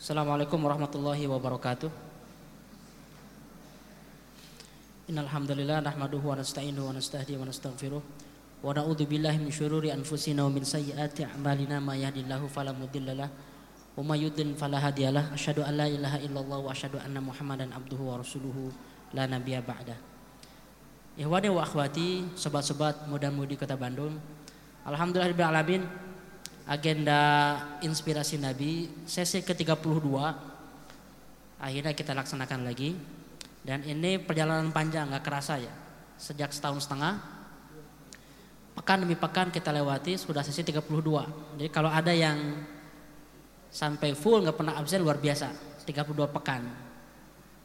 Assalamualaikum warahmatullahi wabarakatuh. Innal hamdalillah nahmaduhu wa nasta'inuhu wa nastahdi wa nastaghfiruh wa na'udzu billahi min syururi anfusina wa min sayyiati a'malina may yahdihillahu fala mudhillalah wa may yudlil fala hadiyalah. Asyhadu an la ilaha illallah wa asyhadu anna Muhammadan abduhu wa rasuluhu la nabiyya ba'da. Ihwani wa akhwati, sobat-sobat muda-mudi Kota Bandung. Alhamdulillahirabbil alamin agenda inspirasi Nabi sesi ke-32 akhirnya kita laksanakan lagi. Dan ini perjalanan panjang nggak kerasa ya. Sejak setahun setengah. Pekan demi pekan kita lewati sudah sesi 32 jadi kalau ada yang sampai full nggak pernah absen luar biasa. 32 pekan.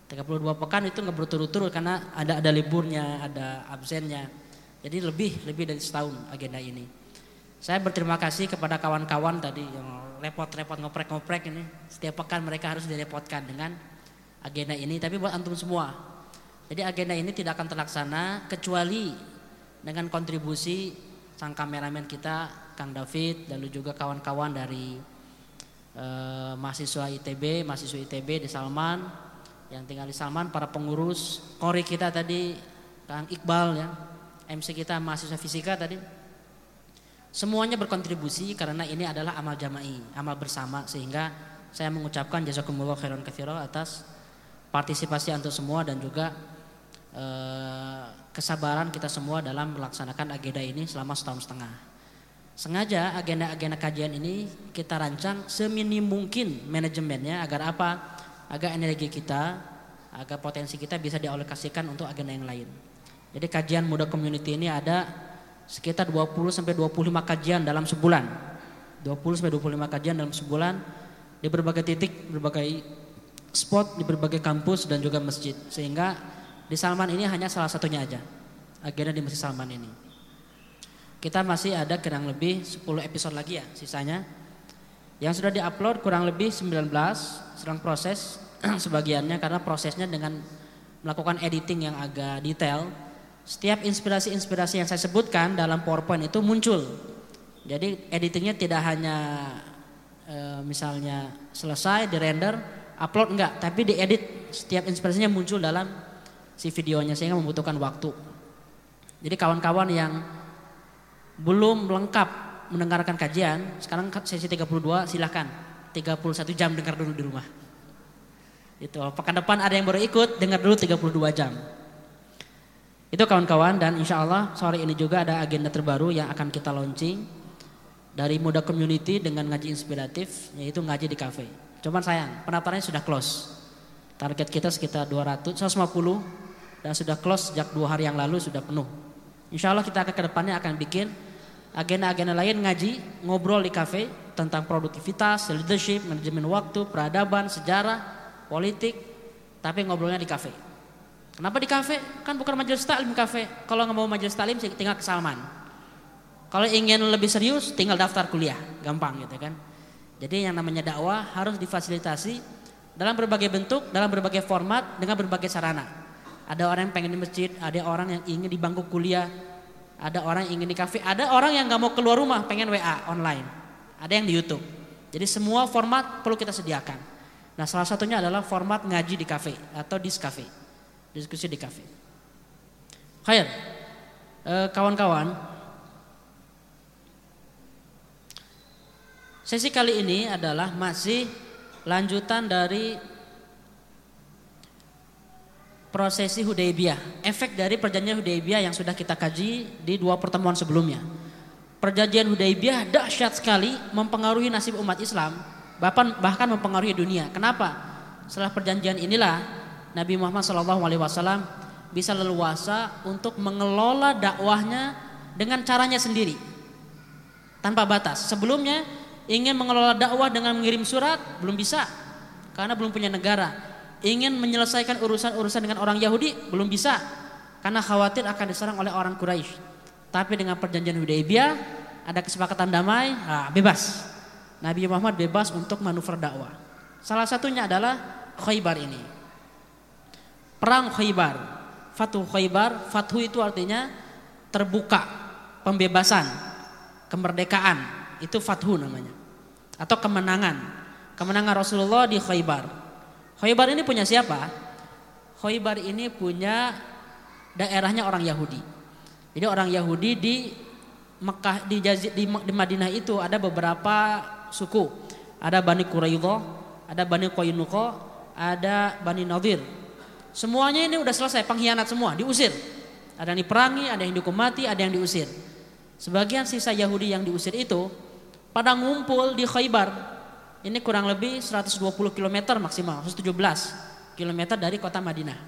32 pekan itu nggak berturut-turut karena ada ada liburnya ada absennya. Jadi lebih lebih dari setahun agenda ini saya berterima kasih kepada kawan-kawan tadi yang repot-repot ngoprek-ngoprek ini. Setiap pekan mereka harus direpotkan dengan agenda ini. Tapi buat antum semua. Jadi agenda ini tidak akan terlaksana kecuali dengan kontribusi sang kameramen kita, Kang David, lalu juga kawan-kawan dari eh, mahasiswa ITB, mahasiswa ITB di Salman, yang tinggal di Salman, para pengurus, kori kita tadi, Kang Iqbal ya, MC kita mahasiswa fisika tadi, Semuanya berkontribusi karena ini adalah amal jama'i, amal bersama sehingga saya mengucapkan jazakumullah khairan katsira atas partisipasi antum semua dan juga eh, kesabaran kita semua dalam melaksanakan agenda ini selama setahun setengah. Sengaja agenda-agenda kajian ini kita rancang seminim mungkin manajemennya agar apa? Agar energi kita, agar potensi kita bisa dialokasikan untuk agenda yang lain. Jadi kajian muda community ini ada sekitar 20 sampai 25 kajian dalam sebulan. 20 sampai 25 kajian dalam sebulan di berbagai titik, berbagai spot, di berbagai kampus dan juga masjid. Sehingga di Salman ini hanya salah satunya aja. Agenda di Masjid Salman ini. Kita masih ada kurang lebih 10 episode lagi ya sisanya. Yang sudah diupload kurang lebih 19, sedang proses sebagiannya karena prosesnya dengan melakukan editing yang agak detail setiap inspirasi-inspirasi yang saya sebutkan dalam PowerPoint itu muncul. Jadi editingnya tidak hanya e, misalnya selesai di render, upload enggak, tapi diedit setiap inspirasinya muncul dalam si videonya sehingga membutuhkan waktu. Jadi kawan-kawan yang belum lengkap mendengarkan kajian, sekarang sesi 32 silahkan 31 jam dengar dulu di rumah. Itu pekan depan ada yang baru ikut, dengar dulu 32 jam. Itu kawan-kawan dan insya Allah sore ini juga ada agenda terbaru yang akan kita launching dari Muda Community dengan ngaji inspiratif yaitu ngaji di cafe. Cuman sayang pendaftarannya sudah close. Target kita sekitar 200, 150 dan sudah close sejak dua hari yang lalu sudah penuh. Insya Allah kita akan ke depannya akan bikin agenda-agenda lain ngaji, ngobrol di cafe tentang produktivitas, leadership, manajemen waktu, peradaban, sejarah, politik, tapi ngobrolnya di cafe. Kenapa di kafe? Kan bukan majelis taklim kafe. Kalau nggak mau majelis taklim tinggal ke Salman. Kalau ingin lebih serius tinggal daftar kuliah, gampang gitu kan. Jadi yang namanya dakwah harus difasilitasi dalam berbagai bentuk, dalam berbagai format, dengan berbagai sarana. Ada orang yang pengen di masjid, ada orang yang ingin di bangku kuliah, ada orang yang ingin di kafe, ada orang yang nggak mau keluar rumah, pengen WA online, ada yang di YouTube. Jadi semua format perlu kita sediakan. Nah salah satunya adalah format ngaji di kafe atau dis cafe diskusi di kafe. Khair, eh, kawan-kawan, sesi kali ini adalah masih lanjutan dari prosesi Hudaybiyah, efek dari perjanjian Hudaybiyah yang sudah kita kaji di dua pertemuan sebelumnya. Perjanjian Hudaybiyah dahsyat sekali mempengaruhi nasib umat Islam, bahkan bahkan mempengaruhi dunia. Kenapa? Setelah perjanjian inilah Nabi Muhammad SAW bisa leluasa untuk mengelola dakwahnya dengan caranya sendiri tanpa batas. Sebelumnya ingin mengelola dakwah dengan mengirim surat belum bisa karena belum punya negara. Ingin menyelesaikan urusan-urusan dengan orang Yahudi belum bisa karena khawatir akan diserang oleh orang Quraisy. Tapi dengan perjanjian Hudaybiyah ada kesepakatan damai, nah, bebas. Nabi Muhammad bebas untuk manuver dakwah. Salah satunya adalah Khaybar ini. Perang Khaybar. Fatuh Khaybar, Fatuh itu artinya terbuka, pembebasan, kemerdekaan. Itu Fathu namanya. Atau kemenangan. kemenangan Rasulullah di Khaybar. Khaybar ini punya siapa? Khaybar ini punya daerahnya orang Yahudi. Jadi orang Yahudi di Mekah di, di, di Madinah itu ada beberapa suku. Ada Bani Quraidah, ada Bani Qainuqa, ada Bani Nadir. Semuanya ini udah selesai pengkhianat semua, diusir. Ada yang diperangi, ada yang dihukum mati, ada yang diusir. Sebagian sisa Yahudi yang diusir itu pada ngumpul di Khaybar. Ini kurang lebih 120 km maksimal, 117 km dari kota Madinah.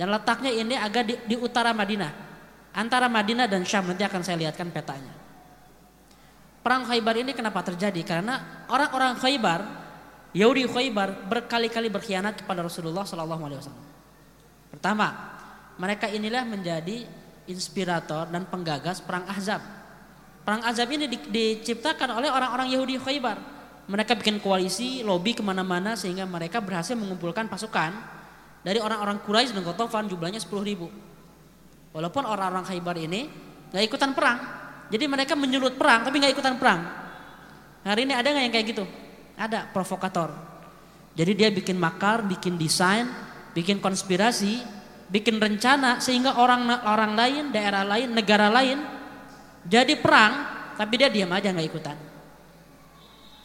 Dan letaknya ini agak di, di utara Madinah. Antara Madinah dan Syam nanti akan saya lihatkan petanya. Perang Khaybar ini kenapa terjadi? Karena orang-orang Khaybar, Yahudi Khaybar berkali-kali berkhianat kepada Rasulullah Sallallahu Alaihi Wasallam. Pertama, mereka inilah menjadi inspirator dan penggagas perang Ahzab. Perang Ahzab ini di, diciptakan oleh orang-orang Yahudi Khaybar. Mereka bikin koalisi, lobby ke mana-mana sehingga mereka berhasil mengumpulkan pasukan dari orang-orang Quraisy dan Ghatafan jumlahnya 10 ribu. Walaupun orang-orang Khaybar ini nggak ikutan perang, jadi mereka menyulut perang tapi nggak ikutan perang. Hari ini ada nggak yang kayak gitu? Ada provokator. Jadi dia bikin makar, bikin desain, bikin konspirasi bikin rencana sehingga orang orang lain, daerah lain, negara lain jadi perang, tapi dia diam aja nggak ikutan.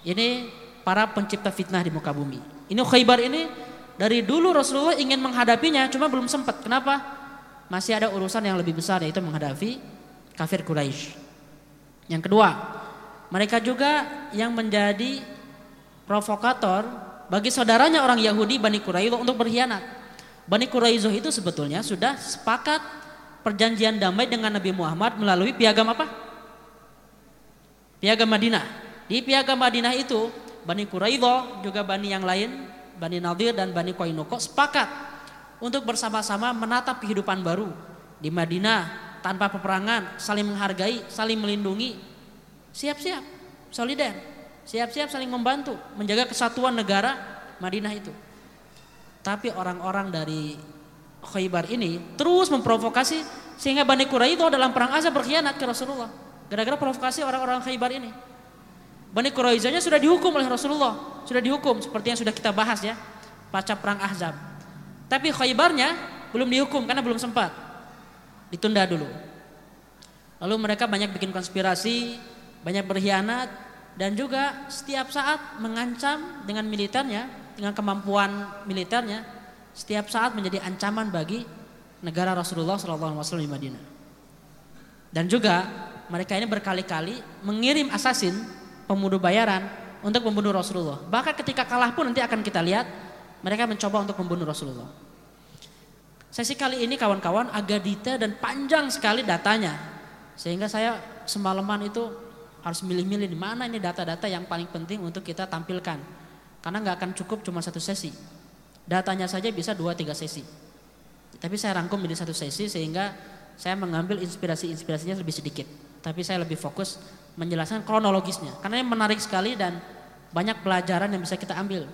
Ini para pencipta fitnah di muka bumi. Ini Khaybar ini dari dulu Rasulullah ingin menghadapinya, cuma belum sempat. Kenapa? Masih ada urusan yang lebih besar yaitu menghadapi kafir Quraisy. Yang kedua, mereka juga yang menjadi provokator bagi saudaranya orang Yahudi Bani Quraisy untuk berkhianat. Bani Quraizoh itu sebetulnya sudah sepakat perjanjian damai dengan Nabi Muhammad melalui piagam apa? Piagam Madinah. Di piagam Madinah itu Bani Quraizoh juga Bani yang lain, Bani Nadir dan Bani Koinoko sepakat untuk bersama-sama menatap kehidupan baru di Madinah tanpa peperangan, saling menghargai, saling melindungi, siap-siap, solider, siap-siap saling membantu, menjaga kesatuan negara Madinah itu. Tapi orang-orang dari Khaybar ini terus memprovokasi sehingga Bani Quraisy dalam perang Azab berkhianat ke Rasulullah. Gara-gara provokasi orang-orang Khaybar ini. Bani Quraisyanya sudah dihukum oleh Rasulullah, sudah dihukum seperti yang sudah kita bahas ya, pasca perang Ahzab. Tapi Khaybarnya belum dihukum karena belum sempat. Ditunda dulu. Lalu mereka banyak bikin konspirasi, banyak berkhianat dan juga setiap saat mengancam dengan militernya dengan kemampuan militernya setiap saat menjadi ancaman bagi negara Rasulullah SAW di Madinah. Dan juga mereka ini berkali-kali mengirim asasin pembunuh bayaran untuk membunuh Rasulullah. Bahkan ketika kalah pun nanti akan kita lihat mereka mencoba untuk membunuh Rasulullah. Sesi kali ini kawan-kawan agak detail dan panjang sekali datanya. Sehingga saya semalaman itu harus milih-milih di mana ini data-data yang paling penting untuk kita tampilkan. Karena nggak akan cukup cuma satu sesi. Datanya saja bisa dua tiga sesi. Tapi saya rangkum menjadi satu sesi sehingga saya mengambil inspirasi-inspirasinya lebih sedikit. Tapi saya lebih fokus menjelaskan kronologisnya. Karena ini menarik sekali dan banyak pelajaran yang bisa kita ambil.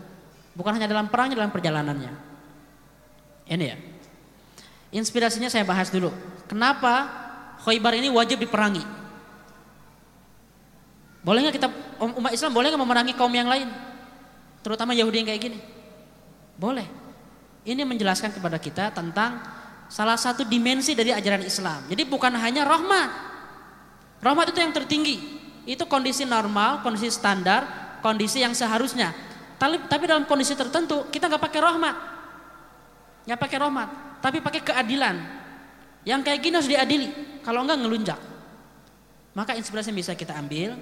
Bukan hanya dalam perangnya, dalam perjalanannya. Ini ya. Inspirasinya saya bahas dulu. Kenapa Khaybar ini wajib diperangi? Boleh nggak kita umat Islam boleh nggak memerangi kaum yang lain? Terutama Yahudi yang kayak gini. Boleh. Ini menjelaskan kepada kita tentang salah satu dimensi dari ajaran Islam. Jadi bukan hanya rahmat. Rahmat itu yang tertinggi. Itu kondisi normal, kondisi standar, kondisi yang seharusnya. Tapi, tapi dalam kondisi tertentu kita nggak pakai rahmat. Nggak pakai rahmat, tapi pakai keadilan. Yang kayak gini harus diadili. Kalau enggak ngelunjak. Maka inspirasi yang bisa kita ambil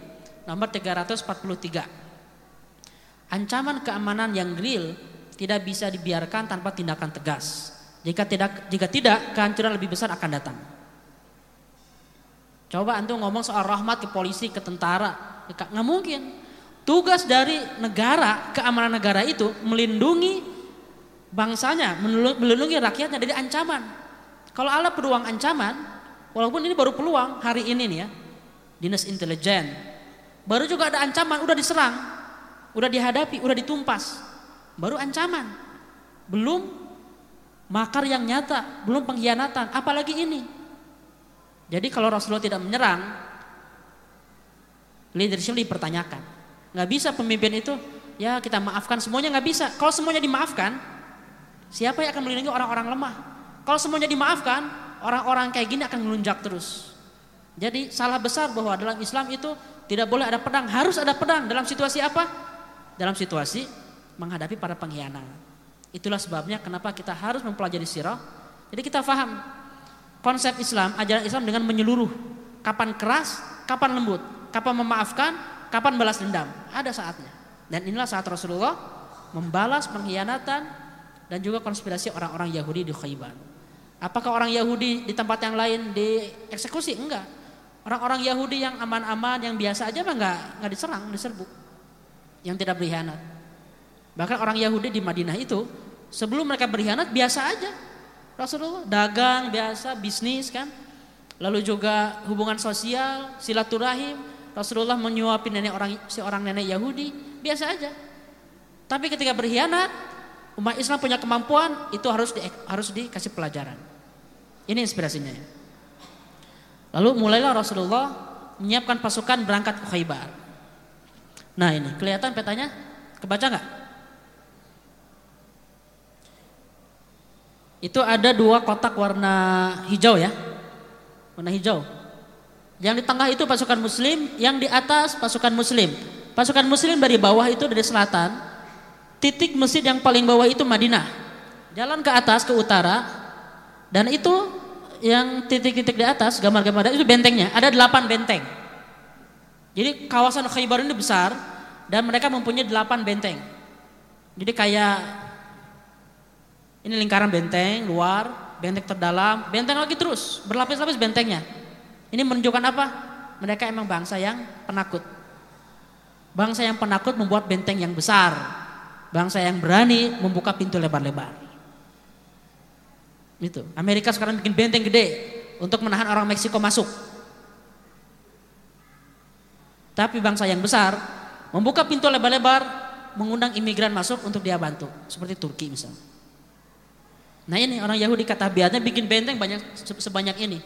nomor 343. Ancaman keamanan yang real tidak bisa dibiarkan tanpa tindakan tegas. Jika tidak, jika tidak, kehancuran lebih besar akan datang. Coba antum ngomong soal rahmat ke polisi, ke tentara, nggak mungkin. Tugas dari negara, keamanan negara itu melindungi bangsanya, melindungi rakyatnya dari ancaman. Kalau ada peluang ancaman, walaupun ini baru peluang hari ini nih ya, dinas intelijen, baru juga ada ancaman, udah diserang, udah dihadapi, udah ditumpas. Baru ancaman. Belum makar yang nyata, belum pengkhianatan, apalagi ini. Jadi kalau Rasulullah tidak menyerang, leadership dipertanyakan. Nggak bisa pemimpin itu ya kita maafkan semuanya nggak bisa. Kalau semuanya dimaafkan, siapa yang akan melindungi orang-orang lemah? Kalau semuanya dimaafkan, orang-orang kayak gini akan melunjak terus. Jadi salah besar bahwa dalam Islam itu tidak boleh ada pedang, harus ada pedang dalam situasi apa? Dalam situasi menghadapi para pengkhianat. Itulah sebabnya kenapa kita harus mempelajari sirah. Jadi kita faham konsep Islam, ajaran Islam dengan menyeluruh. Kapan keras, kapan lembut, kapan memaafkan, kapan balas dendam. Ada saatnya. Dan inilah saat Rasulullah membalas pengkhianatan dan juga konspirasi orang-orang Yahudi di Khaybar. Apakah orang Yahudi di tempat yang lain dieksekusi? Enggak. Orang-orang Yahudi yang aman-aman, yang biasa aja mah enggak, enggak diserang, diserbu. Yang tidak berkhianat. Bahkan orang Yahudi di Madinah itu sebelum mereka berkhianat biasa aja. Rasulullah dagang biasa, bisnis kan. Lalu juga hubungan sosial, silaturahim. Rasulullah menyuapin nenek orang seorang nenek Yahudi biasa aja. Tapi ketika berkhianat, umat Islam punya kemampuan, itu harus di, harus dikasih pelajaran. Ini inspirasinya. Ya. Lalu mulailah Rasulullah menyiapkan pasukan berangkat ke Khaybar. Nah ini kelihatan petanya, kebaca nggak? Itu ada dua kotak warna hijau ya, warna hijau. Yang di tengah itu pasukan Muslim, yang di atas pasukan Muslim. Pasukan muslim dari bawah itu dari selatan, titik masjid yang paling bawah itu Madinah. Jalan ke atas ke utara dan itu yang titik-titik di atas gambar-gambar itu bentengnya. Ada delapan benteng. Jadi kawasan Khaybar ini besar dan mereka mempunyai delapan benteng. Jadi kayak ini lingkaran benteng luar, benteng terdalam, benteng lagi terus berlapis-lapis bentengnya. Ini menunjukkan apa? Mereka emang bangsa yang penakut. Bangsa yang penakut membuat benteng yang besar. Bangsa yang berani membuka pintu lebar-lebar. Itu. Amerika sekarang bikin benteng gede untuk menahan orang Meksiko masuk. Tapi bangsa yang besar membuka pintu lebar-lebar, mengundang imigran masuk untuk dia bantu, seperti Turki misalnya. Nah ini orang Yahudi kata biarnya bikin benteng banyak sebanyak ini.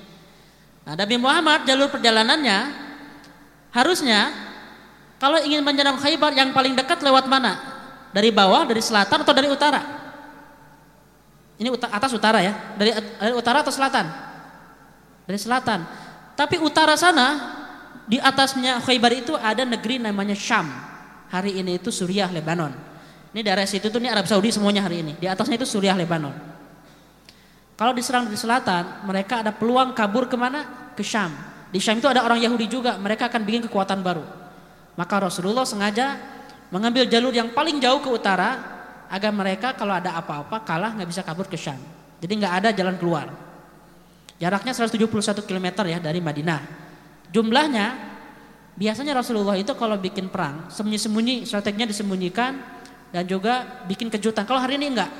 Nah Nabi Muhammad jalur perjalanannya harusnya kalau ingin menyerang Khaybar yang paling dekat lewat mana? Dari bawah, dari selatan atau dari utara? Ini atas utara ya. Dari, dari utara atau selatan? Dari selatan. Tapi utara sana di atasnya Khaybar itu ada negeri namanya Syam. Hari ini itu Suriah, Lebanon. Ini daerah situ tuh ini Arab Saudi semuanya hari ini. Di atasnya itu Suriah, Lebanon. Kalau diserang di selatan, mereka ada peluang kabur ke mana? Ke Syam. Di Syam itu ada orang Yahudi juga. Mereka akan bikin kekuatan baru. Maka Rasulullah sengaja mengambil jalur yang paling jauh ke utara agar mereka kalau ada apa-apa kalah nggak bisa kabur ke Syam. Jadi nggak ada jalan keluar. Jaraknya 171 km ya dari Madinah. Jumlahnya biasanya Rasulullah itu kalau bikin perang sembunyi-sembunyi strateginya disembunyikan dan juga bikin kejutan. Kalau hari ini enggak.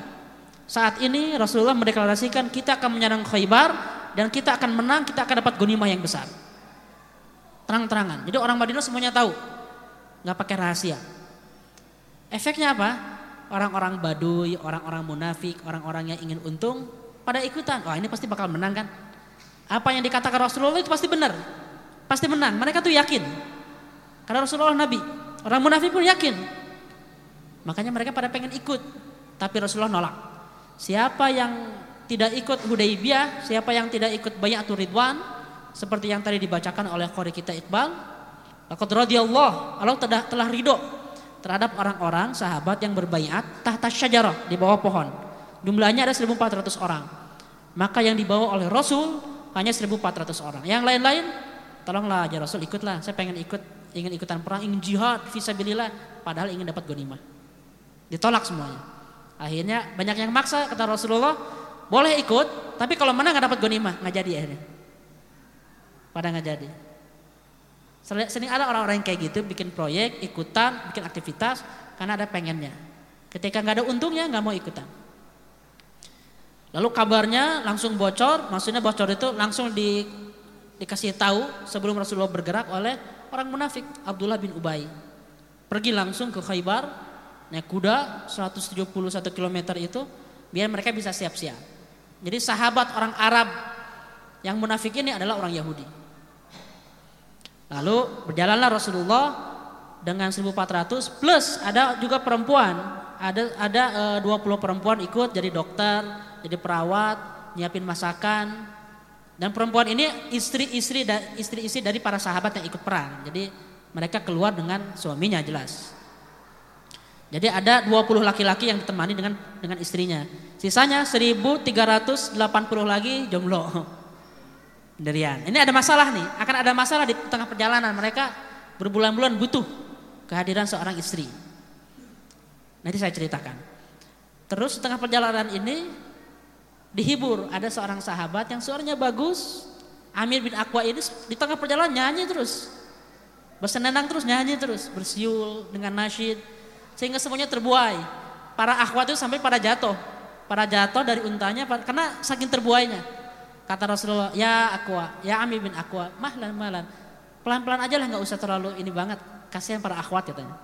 Saat ini Rasulullah mendeklarasikan kita akan menyerang Khaybar dan kita akan menang, kita akan dapat gonimah yang besar. Terang-terangan. Jadi orang Madinah semuanya tahu nggak pakai rahasia. Efeknya apa? Orang-orang Baduy, orang-orang munafik, orang-orang yang ingin untung pada ikutan. Wah ini pasti bakal menang kan? Apa yang dikatakan Rasulullah itu pasti benar, pasti menang. Mereka tuh yakin. Karena Rasulullah Nabi, orang munafik pun yakin. Makanya mereka pada pengen ikut, tapi Rasulullah nolak. Siapa yang tidak ikut Hudaybiyah, siapa yang tidak ikut banyak Ridwan, seperti yang tadi dibacakan oleh Qori kita Iqbal, Laqad Allah telah ridho terhadap orang-orang sahabat yang berbaiat tahta syajarah di bawah pohon. Jumlahnya ada 1400 orang. Maka yang dibawa oleh Rasul hanya 1400 orang. Yang lain-lain tolonglah ya Rasul ikutlah. Saya pengen ikut ingin ikutan perang, ingin jihad fisabilillah padahal ingin dapat ghanimah. Ditolak semuanya. Akhirnya banyak yang maksa kata Rasulullah, boleh ikut, tapi kalau menang nggak dapat ghanimah, nggak jadi akhirnya. Pada nggak jadi. Sering ada orang-orang yang kayak gitu bikin proyek, ikutan, bikin aktivitas karena ada pengennya. Ketika nggak ada untungnya nggak mau ikutan. Lalu kabarnya langsung bocor, maksudnya bocor itu langsung di, dikasih tahu sebelum Rasulullah bergerak oleh orang munafik Abdullah bin Ubay. Pergi langsung ke Khaybar, naik kuda 171 km itu biar mereka bisa siap-siap. Jadi sahabat orang Arab yang munafik ini adalah orang Yahudi. Lalu berjalanlah Rasulullah dengan 1400 plus ada juga perempuan. Ada ada e, 20 perempuan ikut jadi dokter, jadi perawat, nyiapin masakan. Dan perempuan ini istri-istri istri-istri dari para sahabat yang ikut perang. Jadi mereka keluar dengan suaminya jelas. Jadi ada 20 laki-laki yang ditemani dengan dengan istrinya. Sisanya 1380 lagi jomblo. Sendirian. Ini ada masalah nih, akan ada masalah di tengah perjalanan. Mereka berbulan-bulan butuh kehadiran seorang istri. Nanti saya ceritakan. Terus tengah perjalanan ini dihibur ada seorang sahabat yang suaranya bagus. Amir bin Aqwa ini di tengah perjalanan nyanyi terus. Bersenandang terus nyanyi terus, bersiul dengan nasyid sehingga semuanya terbuai. Para akhwat itu sampai pada jatuh. Para jatuh dari untanya karena saking terbuainya. Kata Rasulullah, "Ya Aqwa, ya Amir bin Aqwa, mahlan mahlan. Pelan-pelan aja lah nggak usah terlalu ini banget. Kasihan para akhwat katanya.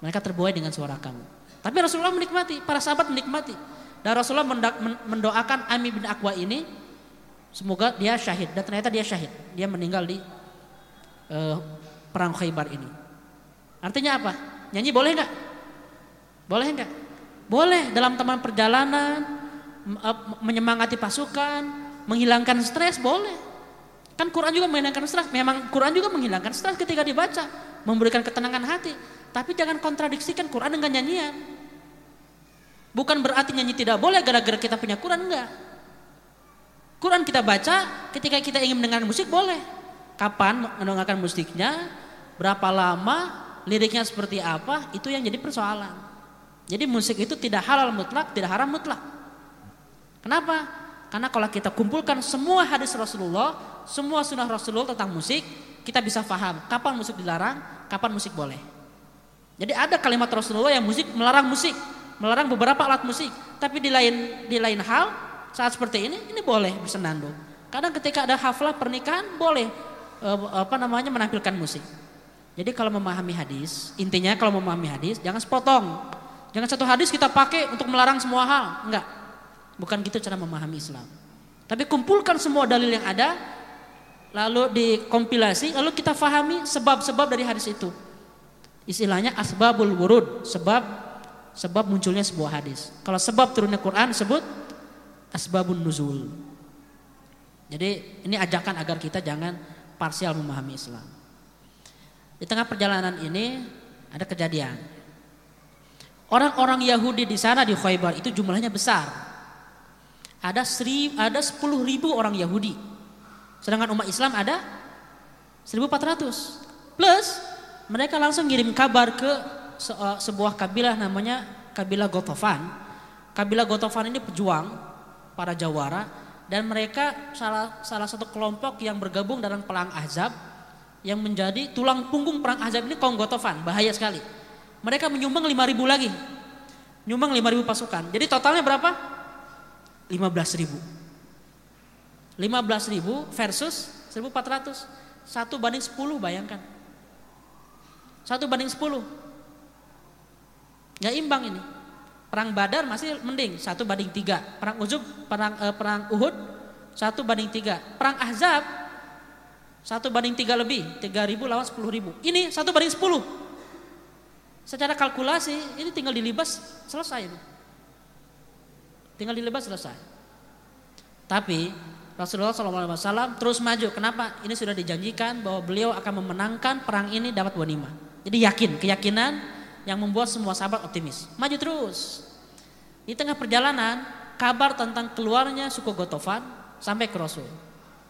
Mereka terbuai dengan suara kamu. Tapi Rasulullah menikmati, para sahabat menikmati. Dan Rasulullah mendoakan Ami bin Aqwa ini semoga dia syahid dan ternyata dia syahid. Dia meninggal di uh, perang Khaybar ini. Artinya apa? Nyanyi boleh nggak? Boleh nggak? Boleh dalam teman perjalanan, menyemangati pasukan, menghilangkan stres boleh. Kan Quran juga menghilangkan stres. Memang Quran juga menghilangkan stres ketika dibaca, memberikan ketenangan hati. Tapi jangan kontradiksikan Quran dengan nyanyian. Bukan berarti nyanyi tidak boleh gara-gara kita punya Quran enggak. Quran kita baca, ketika kita ingin mendengar musik boleh. Kapan mendengarkan musiknya, berapa lama, liriknya seperti apa, itu yang jadi persoalan. Jadi musik itu tidak halal mutlak, tidak haram mutlak. Kenapa? Karena kalau kita kumpulkan semua hadis Rasulullah, semua sunnah Rasulullah tentang musik, kita bisa paham kapan musik dilarang, kapan musik boleh. Jadi ada kalimat Rasulullah yang musik melarang musik, melarang beberapa alat musik, tapi di lain di lain hal saat seperti ini ini boleh bersenandung. Kadang ketika ada haflah pernikahan boleh apa namanya menampilkan musik. Jadi kalau memahami hadis, intinya kalau memahami hadis jangan sepotong. Jangan satu hadis kita pakai untuk melarang semua hal, enggak. Bukan gitu cara memahami Islam. Tapi kumpulkan semua dalil yang ada, lalu dikompilasi, lalu kita fahami sebab-sebab dari hadis itu. Istilahnya asbabul wurud, sebab sebab munculnya sebuah hadis. Kalau sebab turunnya Quran disebut asbabun nuzul. Jadi ini ajakan agar kita jangan parsial memahami Islam. Di tengah perjalanan ini ada kejadian. Orang-orang Yahudi di sana di Khaybar itu jumlahnya besar. Ada seri, ada 10 ribu orang Yahudi Sedangkan umat Islam ada 1400. Plus mereka langsung ngirim kabar ke se uh, sebuah kabilah namanya kabilah Gotofan. Kabilah Gotofan ini pejuang para jawara dan mereka salah salah satu kelompok yang bergabung dalam perang Ahzab yang menjadi tulang punggung perang Ahzab ini kaum Gotofan, bahaya sekali. Mereka menyumbang 5000 lagi. Nyumbang 5000 pasukan. Jadi totalnya berapa? 15000. 15 ribu. versus 1400 satu banding 10 bayangkan. Satu banding 10 nggak imbang ini. Perang Badar masih mending. Satu banding tiga. Perang Uzub perang eh, perang Uhud satu banding tiga. Perang Ahzab satu banding tiga lebih. tiga ribu lawan sepuluh ribu. Ini satu banding sepuluh. Secara kalkulasi ini tinggal dilibas selesai tinggal dilibas selesai tapi Rasulullah SAW terus maju. Kenapa? Ini sudah dijanjikan bahwa beliau akan memenangkan perang ini dapat wanima. Jadi yakin, keyakinan yang membuat semua sahabat optimis. Maju terus. Di tengah perjalanan, kabar tentang keluarnya suku Gotofan sampai ke Rasul.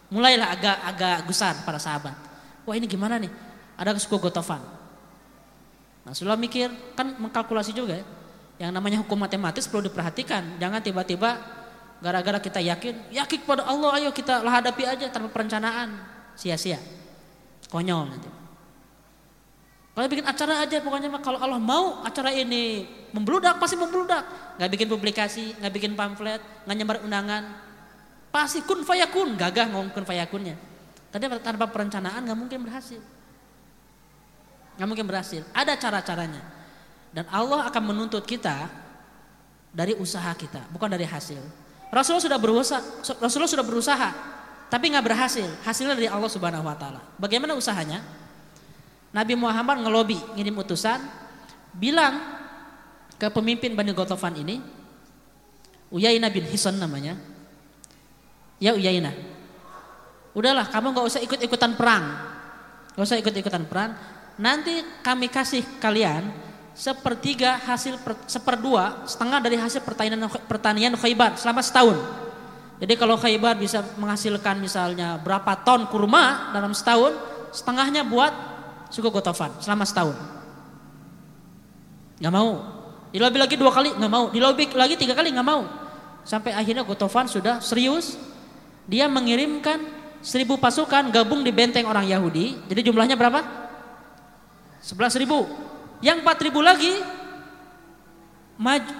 Mulailah agak agak gusar para sahabat. Wah ini gimana nih? Ada suku Gotofan. Rasulullah mikir, kan mengkalkulasi juga ya. Yang namanya hukum matematis perlu diperhatikan. Jangan tiba-tiba Gara-gara kita yakin, yakin pada Allah, ayo kita hadapi aja tanpa perencanaan. Sia-sia. Konyol nanti. Kalau bikin acara aja pokoknya kalau Allah mau acara ini membludak pasti membludak. Nggak bikin publikasi, nggak bikin pamflet, nggak nyebar undangan. Pasti kun fayakun, gagah ngomong kun fayakunnya. Tadi tanpa perencanaan nggak mungkin berhasil. Nggak mungkin berhasil. Ada cara-caranya. Dan Allah akan menuntut kita dari usaha kita, bukan dari hasil. Rasulullah sudah berusaha, Rasulullah sudah berusaha, tapi nggak berhasil. Hasilnya dari Allah Subhanahu Wa Taala. Bagaimana usahanya? Nabi Muhammad ngelobi ngirim utusan bilang ke pemimpin Bani Gotofan ini Uyainah bin Hisan namanya ya Uyainah udahlah kamu nggak usah ikut-ikutan perang nggak usah ikut-ikutan perang nanti kami kasih kalian sepertiga hasil per, seperdua setengah dari hasil pertanian pertanian Khaybar selama setahun jadi kalau Khaybar bisa menghasilkan misalnya berapa ton kurma dalam setahun setengahnya buat suku Gotofan selama setahun. Nggak mau. Dilobi lagi dua kali nggak mau. Dilobi lagi tiga kali nggak mau. Sampai akhirnya Gotofan sudah serius. Dia mengirimkan seribu pasukan gabung di benteng orang Yahudi. Jadi jumlahnya berapa? Sebelas ribu. Yang empat ribu lagi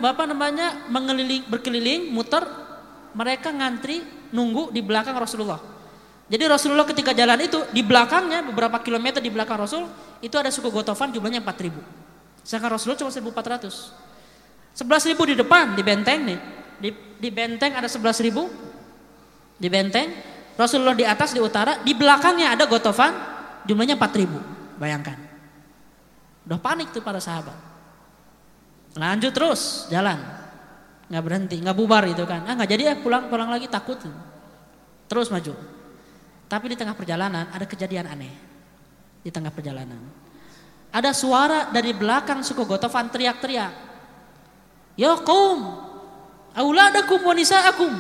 Bapak namanya mengeliling berkeliling muter mereka ngantri nunggu di belakang Rasulullah jadi Rasulullah ketika jalan itu di belakangnya beberapa kilometer di belakang Rasul itu ada suku Gotofan jumlahnya 4000. Sedangkan Rasulullah cuma 1400. 11.000 di depan di benteng nih. Di, di benteng ada 11.000 di benteng. Rasulullah di atas di utara, di belakangnya ada Gotofan jumlahnya 4000. Bayangkan. Udah panik tuh para sahabat. Lanjut terus jalan. nggak berhenti, nggak bubar itu kan. Ah nggak jadi ya pulang pulang lagi takut. Terus maju. Tapi di tengah perjalanan ada kejadian aneh. Di tengah perjalanan. Ada suara dari belakang suku Gotofan teriak-teriak. Ya kaum, auladakum wa nisaakum.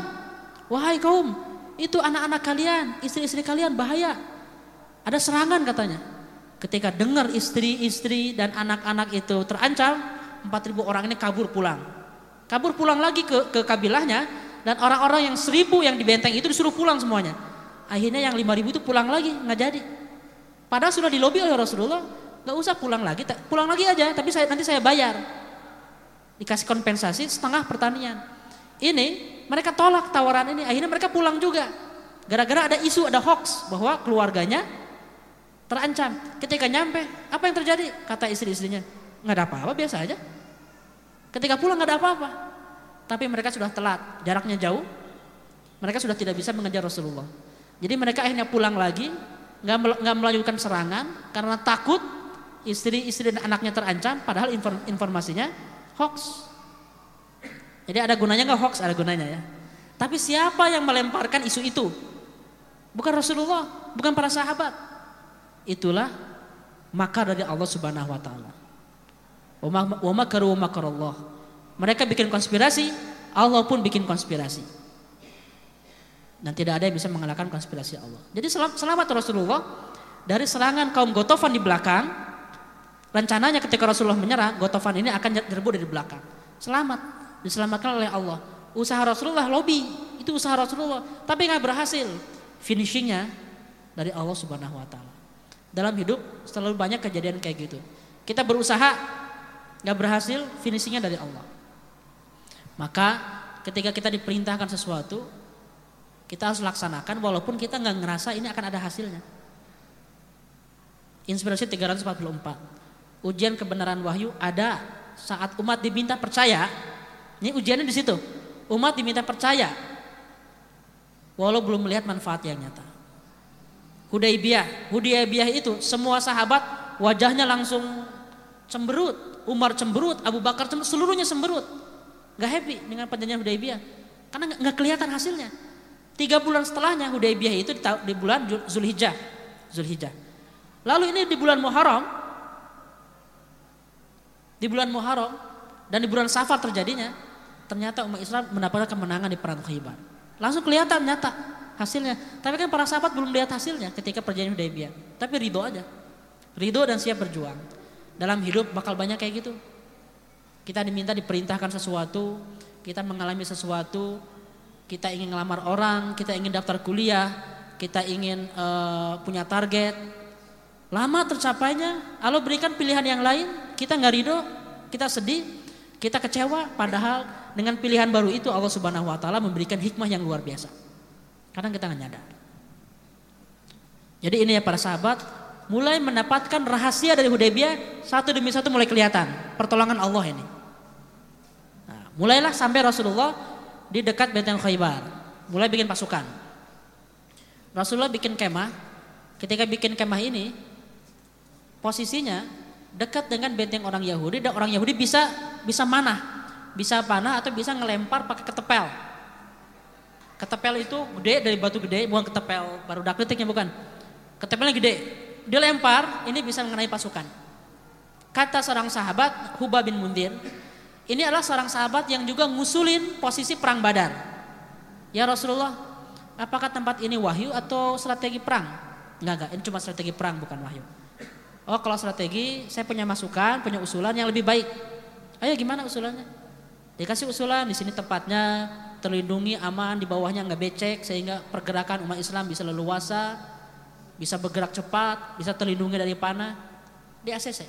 Wahai kaum, itu anak-anak kalian, istri-istri kalian bahaya. Ada serangan katanya. Ketika dengar istri-istri dan anak-anak itu terancam, 4000 orang ini kabur pulang. Kabur pulang lagi ke, ke kabilahnya dan orang-orang yang seribu yang di benteng itu disuruh pulang semuanya. Akhirnya yang 5000 itu pulang lagi, nggak jadi. Padahal sudah dilobi oleh Rasulullah, nggak usah pulang lagi, pulang lagi aja, tapi saya nanti saya bayar. Dikasih kompensasi setengah pertanian. Ini mereka tolak tawaran ini, akhirnya mereka pulang juga. Gara-gara ada isu, ada hoax bahwa keluarganya terancam. Ketika nyampe, apa yang terjadi? Kata istri-istrinya, nggak ada apa-apa, biasa aja. Ketika pulang nggak ada apa-apa. Tapi mereka sudah telat, jaraknya jauh. Mereka sudah tidak bisa mengejar Rasulullah. Jadi mereka akhirnya pulang lagi, nggak melanjutkan serangan karena takut istri-istri dan anaknya terancam, padahal informasinya hoax. Jadi ada gunanya nggak hoax? Ada gunanya ya. Tapi siapa yang melemparkan isu itu? Bukan Rasulullah, bukan para sahabat. Itulah maka dari Allah Subhanahu wa taala. Wa makaru makarallah. Mereka bikin konspirasi, Allah pun bikin konspirasi dan tidak ada yang bisa mengalahkan konspirasi Allah. Jadi selamat Rasulullah dari serangan kaum Gotofan di belakang. Rencananya ketika Rasulullah menyerang, Gotofan ini akan direbut dari belakang. Selamat, diselamatkan oleh Allah. Usaha Rasulullah lobby, itu usaha Rasulullah, tapi nggak berhasil. Finishingnya dari Allah Subhanahu Wa Taala. Dalam hidup selalu banyak kejadian kayak gitu. Kita berusaha nggak berhasil, finishingnya dari Allah. Maka ketika kita diperintahkan sesuatu, kita harus laksanakan walaupun kita nggak ngerasa ini akan ada hasilnya. Inspirasi 344. Ujian kebenaran wahyu ada saat umat diminta percaya. Ini ujiannya di situ. Umat diminta percaya walau belum melihat manfaat yang nyata. Hudaybiyah, Hudaybiyah itu semua sahabat wajahnya langsung cemberut, Umar cemberut, Abu Bakar cemberut, seluruhnya cemberut. Gak happy dengan perjanjian Hudaybiyah karena nggak kelihatan hasilnya. Tiga bulan setelahnya Hudaybiyah itu di, di bulan Zulhijjah. Zulhijjah. Lalu ini di bulan Muharram. Di bulan Muharram dan di bulan Safar terjadinya. Ternyata umat Islam mendapatkan kemenangan di perang Khaybar. Langsung kelihatan nyata hasilnya. Tapi kan para sahabat belum lihat hasilnya ketika perjanjian Hudaybiyah. Tapi ridho aja. Ridho dan siap berjuang. Dalam hidup bakal banyak kayak gitu. Kita diminta diperintahkan sesuatu, kita mengalami sesuatu, kita ingin ngelamar orang, kita ingin daftar kuliah, kita ingin uh, punya target. Lama tercapainya, Allah berikan pilihan yang lain, kita nggak ridho, kita sedih, kita kecewa. Padahal dengan pilihan baru itu Allah Subhanahu Wa Taala memberikan hikmah yang luar biasa. Kadang kita nggak nyadar. Jadi ini ya para sahabat, mulai mendapatkan rahasia dari Hudaybiyah satu demi satu mulai kelihatan pertolongan Allah ini. Nah, mulailah sampai Rasulullah di dekat benteng Khaybar. Mulai bikin pasukan. Rasulullah bikin kemah. Ketika bikin kemah ini, posisinya dekat dengan benteng orang Yahudi dan orang Yahudi bisa bisa manah, bisa panah atau bisa ngelempar pakai ketepel. Ketepel itu gede dari batu gede, bukan ketepel baru daklitiknya bukan. Ketepelnya gede. Dia lempar, ini bisa mengenai pasukan. Kata seorang sahabat Hubab bin Mundir, ini adalah seorang sahabat yang juga ngusulin posisi perang Badar. Ya Rasulullah, apakah tempat ini wahyu atau strategi perang? Enggak, enggak, ini cuma strategi perang bukan wahyu. Oh kalau strategi saya punya masukan, punya usulan yang lebih baik. Ayo gimana usulannya? Dikasih usulan di sini tempatnya terlindungi, aman, di bawahnya nggak becek sehingga pergerakan umat Islam bisa leluasa, bisa bergerak cepat, bisa terlindungi dari panah. Di ACC.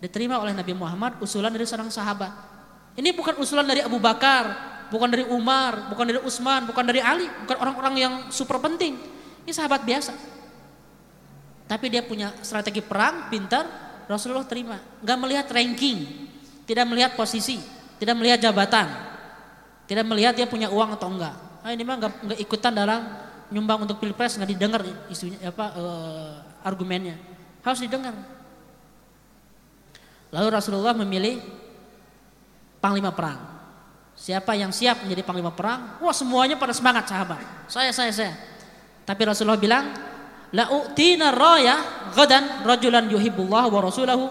Diterima oleh Nabi Muhammad usulan dari seorang sahabat. Ini bukan usulan dari Abu Bakar, bukan dari Umar, bukan dari Utsman, bukan dari Ali, bukan orang-orang yang super penting. Ini sahabat biasa. Tapi dia punya strategi perang, pintar, Rasulullah terima. Gak melihat ranking, tidak melihat posisi, tidak melihat jabatan, tidak melihat dia punya uang atau enggak. Nah, ini mah nggak ikutan dalam nyumbang untuk pilpres nggak didengar isunya apa uh, argumennya harus didengar. Lalu Rasulullah memilih panglima perang. Siapa yang siap menjadi panglima perang? Wah semuanya pada semangat sahabat. Saya, saya, saya. Tapi Rasulullah bilang, la u'tina raya gadan rajulan yuhibbullah wa rasulahu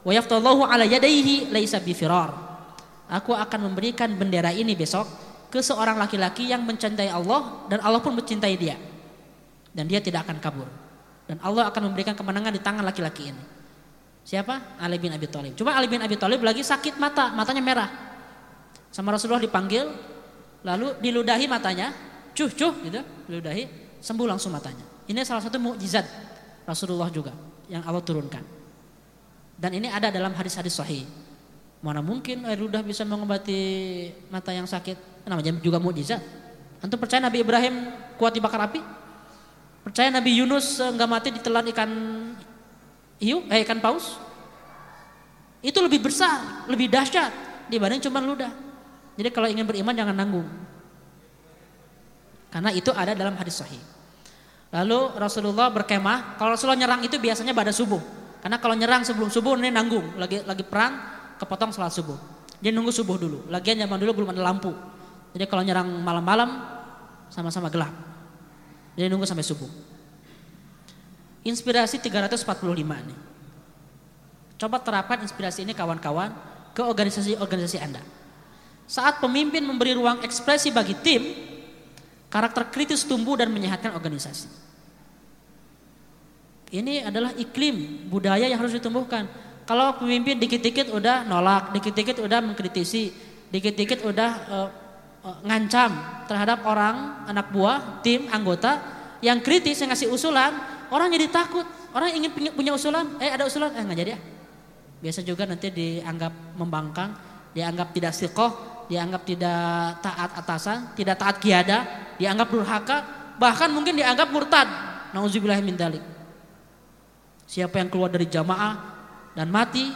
wa yaftallahu ala yadayhi laisa bifirar. Aku akan memberikan bendera ini besok ke seorang laki-laki yang mencintai Allah dan Allah pun mencintai dia. Dan dia tidak akan kabur. Dan Allah akan memberikan kemenangan di tangan laki-laki ini. Siapa? Ali bin Abi Thalib. Cuma Ali bin Abi Thalib lagi sakit mata, matanya merah. Sama Rasulullah dipanggil, lalu diludahi matanya, cuh cuh gitu, diludahi, sembuh langsung matanya. Ini salah satu mukjizat Rasulullah juga yang Allah turunkan. Dan ini ada dalam hadis-hadis sahih. Mana mungkin air ludah bisa mengobati mata yang sakit? Namanya juga mukjizat. Antum percaya Nabi Ibrahim kuat dibakar api? Percaya Nabi Yunus enggak mati ditelan ikan hiu, eh ikan paus? Itu lebih besar, lebih dahsyat dibanding cuma ludah. Jadi kalau ingin beriman jangan nanggung. Karena itu ada dalam hadis sahih. Lalu Rasulullah berkemah. Kalau Rasulullah nyerang itu biasanya pada subuh. Karena kalau nyerang sebelum subuh ini nanggung. Lagi lagi perang, kepotong salat subuh. Dia nunggu subuh dulu. Lagian zaman dulu belum ada lampu. Jadi kalau nyerang malam-malam sama-sama gelap. Jadi nunggu sampai subuh. Inspirasi 345 nih. Coba terapkan inspirasi ini kawan-kawan ke organisasi-organisasi Anda. Saat pemimpin memberi ruang ekspresi bagi tim, Karakter kritis tumbuh dan menyehatkan organisasi. Ini adalah iklim budaya yang harus ditumbuhkan. Kalau pemimpin dikit-dikit udah nolak, dikit-dikit udah mengkritisi, dikit-dikit udah uh, uh, ngancam terhadap orang, anak buah, tim, anggota yang kritis yang ngasih usulan, orang jadi takut. Orang ingin punya usulan, eh ada usulan, eh nggak jadi ya. Biasa juga nanti dianggap membangkang, dianggap tidak sikoh, dianggap tidak taat atasan, tidak taat kiada, dianggap durhaka, bahkan mungkin dianggap murtad. Nauzubillah min dalik. Siapa yang keluar dari jamaah dan mati,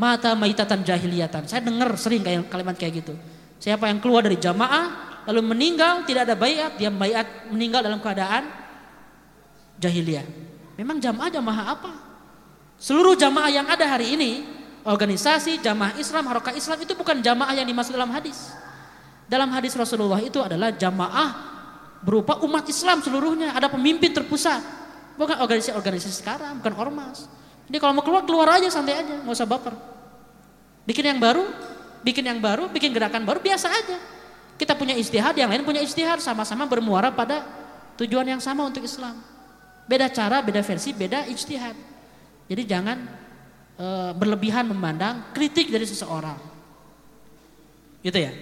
mata maitatan jahiliyatan. Saya dengar sering kayak kalimat kayak gitu. Siapa yang keluar dari jamaah lalu meninggal tidak ada bayat, dia bayat meninggal dalam keadaan jahiliyah. Memang jamaah jamaah apa? Seluruh jamaah yang ada hari ini organisasi jamaah Islam, harokat Islam itu bukan jamaah yang dimaksud dalam hadis. Dalam hadis Rasulullah itu adalah jamaah berupa umat Islam seluruhnya. Ada pemimpin terpusat. Bukan organisasi-organisasi sekarang, bukan ormas. Jadi kalau mau keluar, keluar aja santai aja, nggak usah baper. Bikin yang baru, bikin yang baru, bikin gerakan baru, biasa aja. Kita punya istihad, yang lain punya istihad, sama-sama bermuara pada tujuan yang sama untuk Islam. Beda cara, beda versi, beda ijtihad. Jadi jangan e, berlebihan memandang kritik dari seseorang. Gitu ya.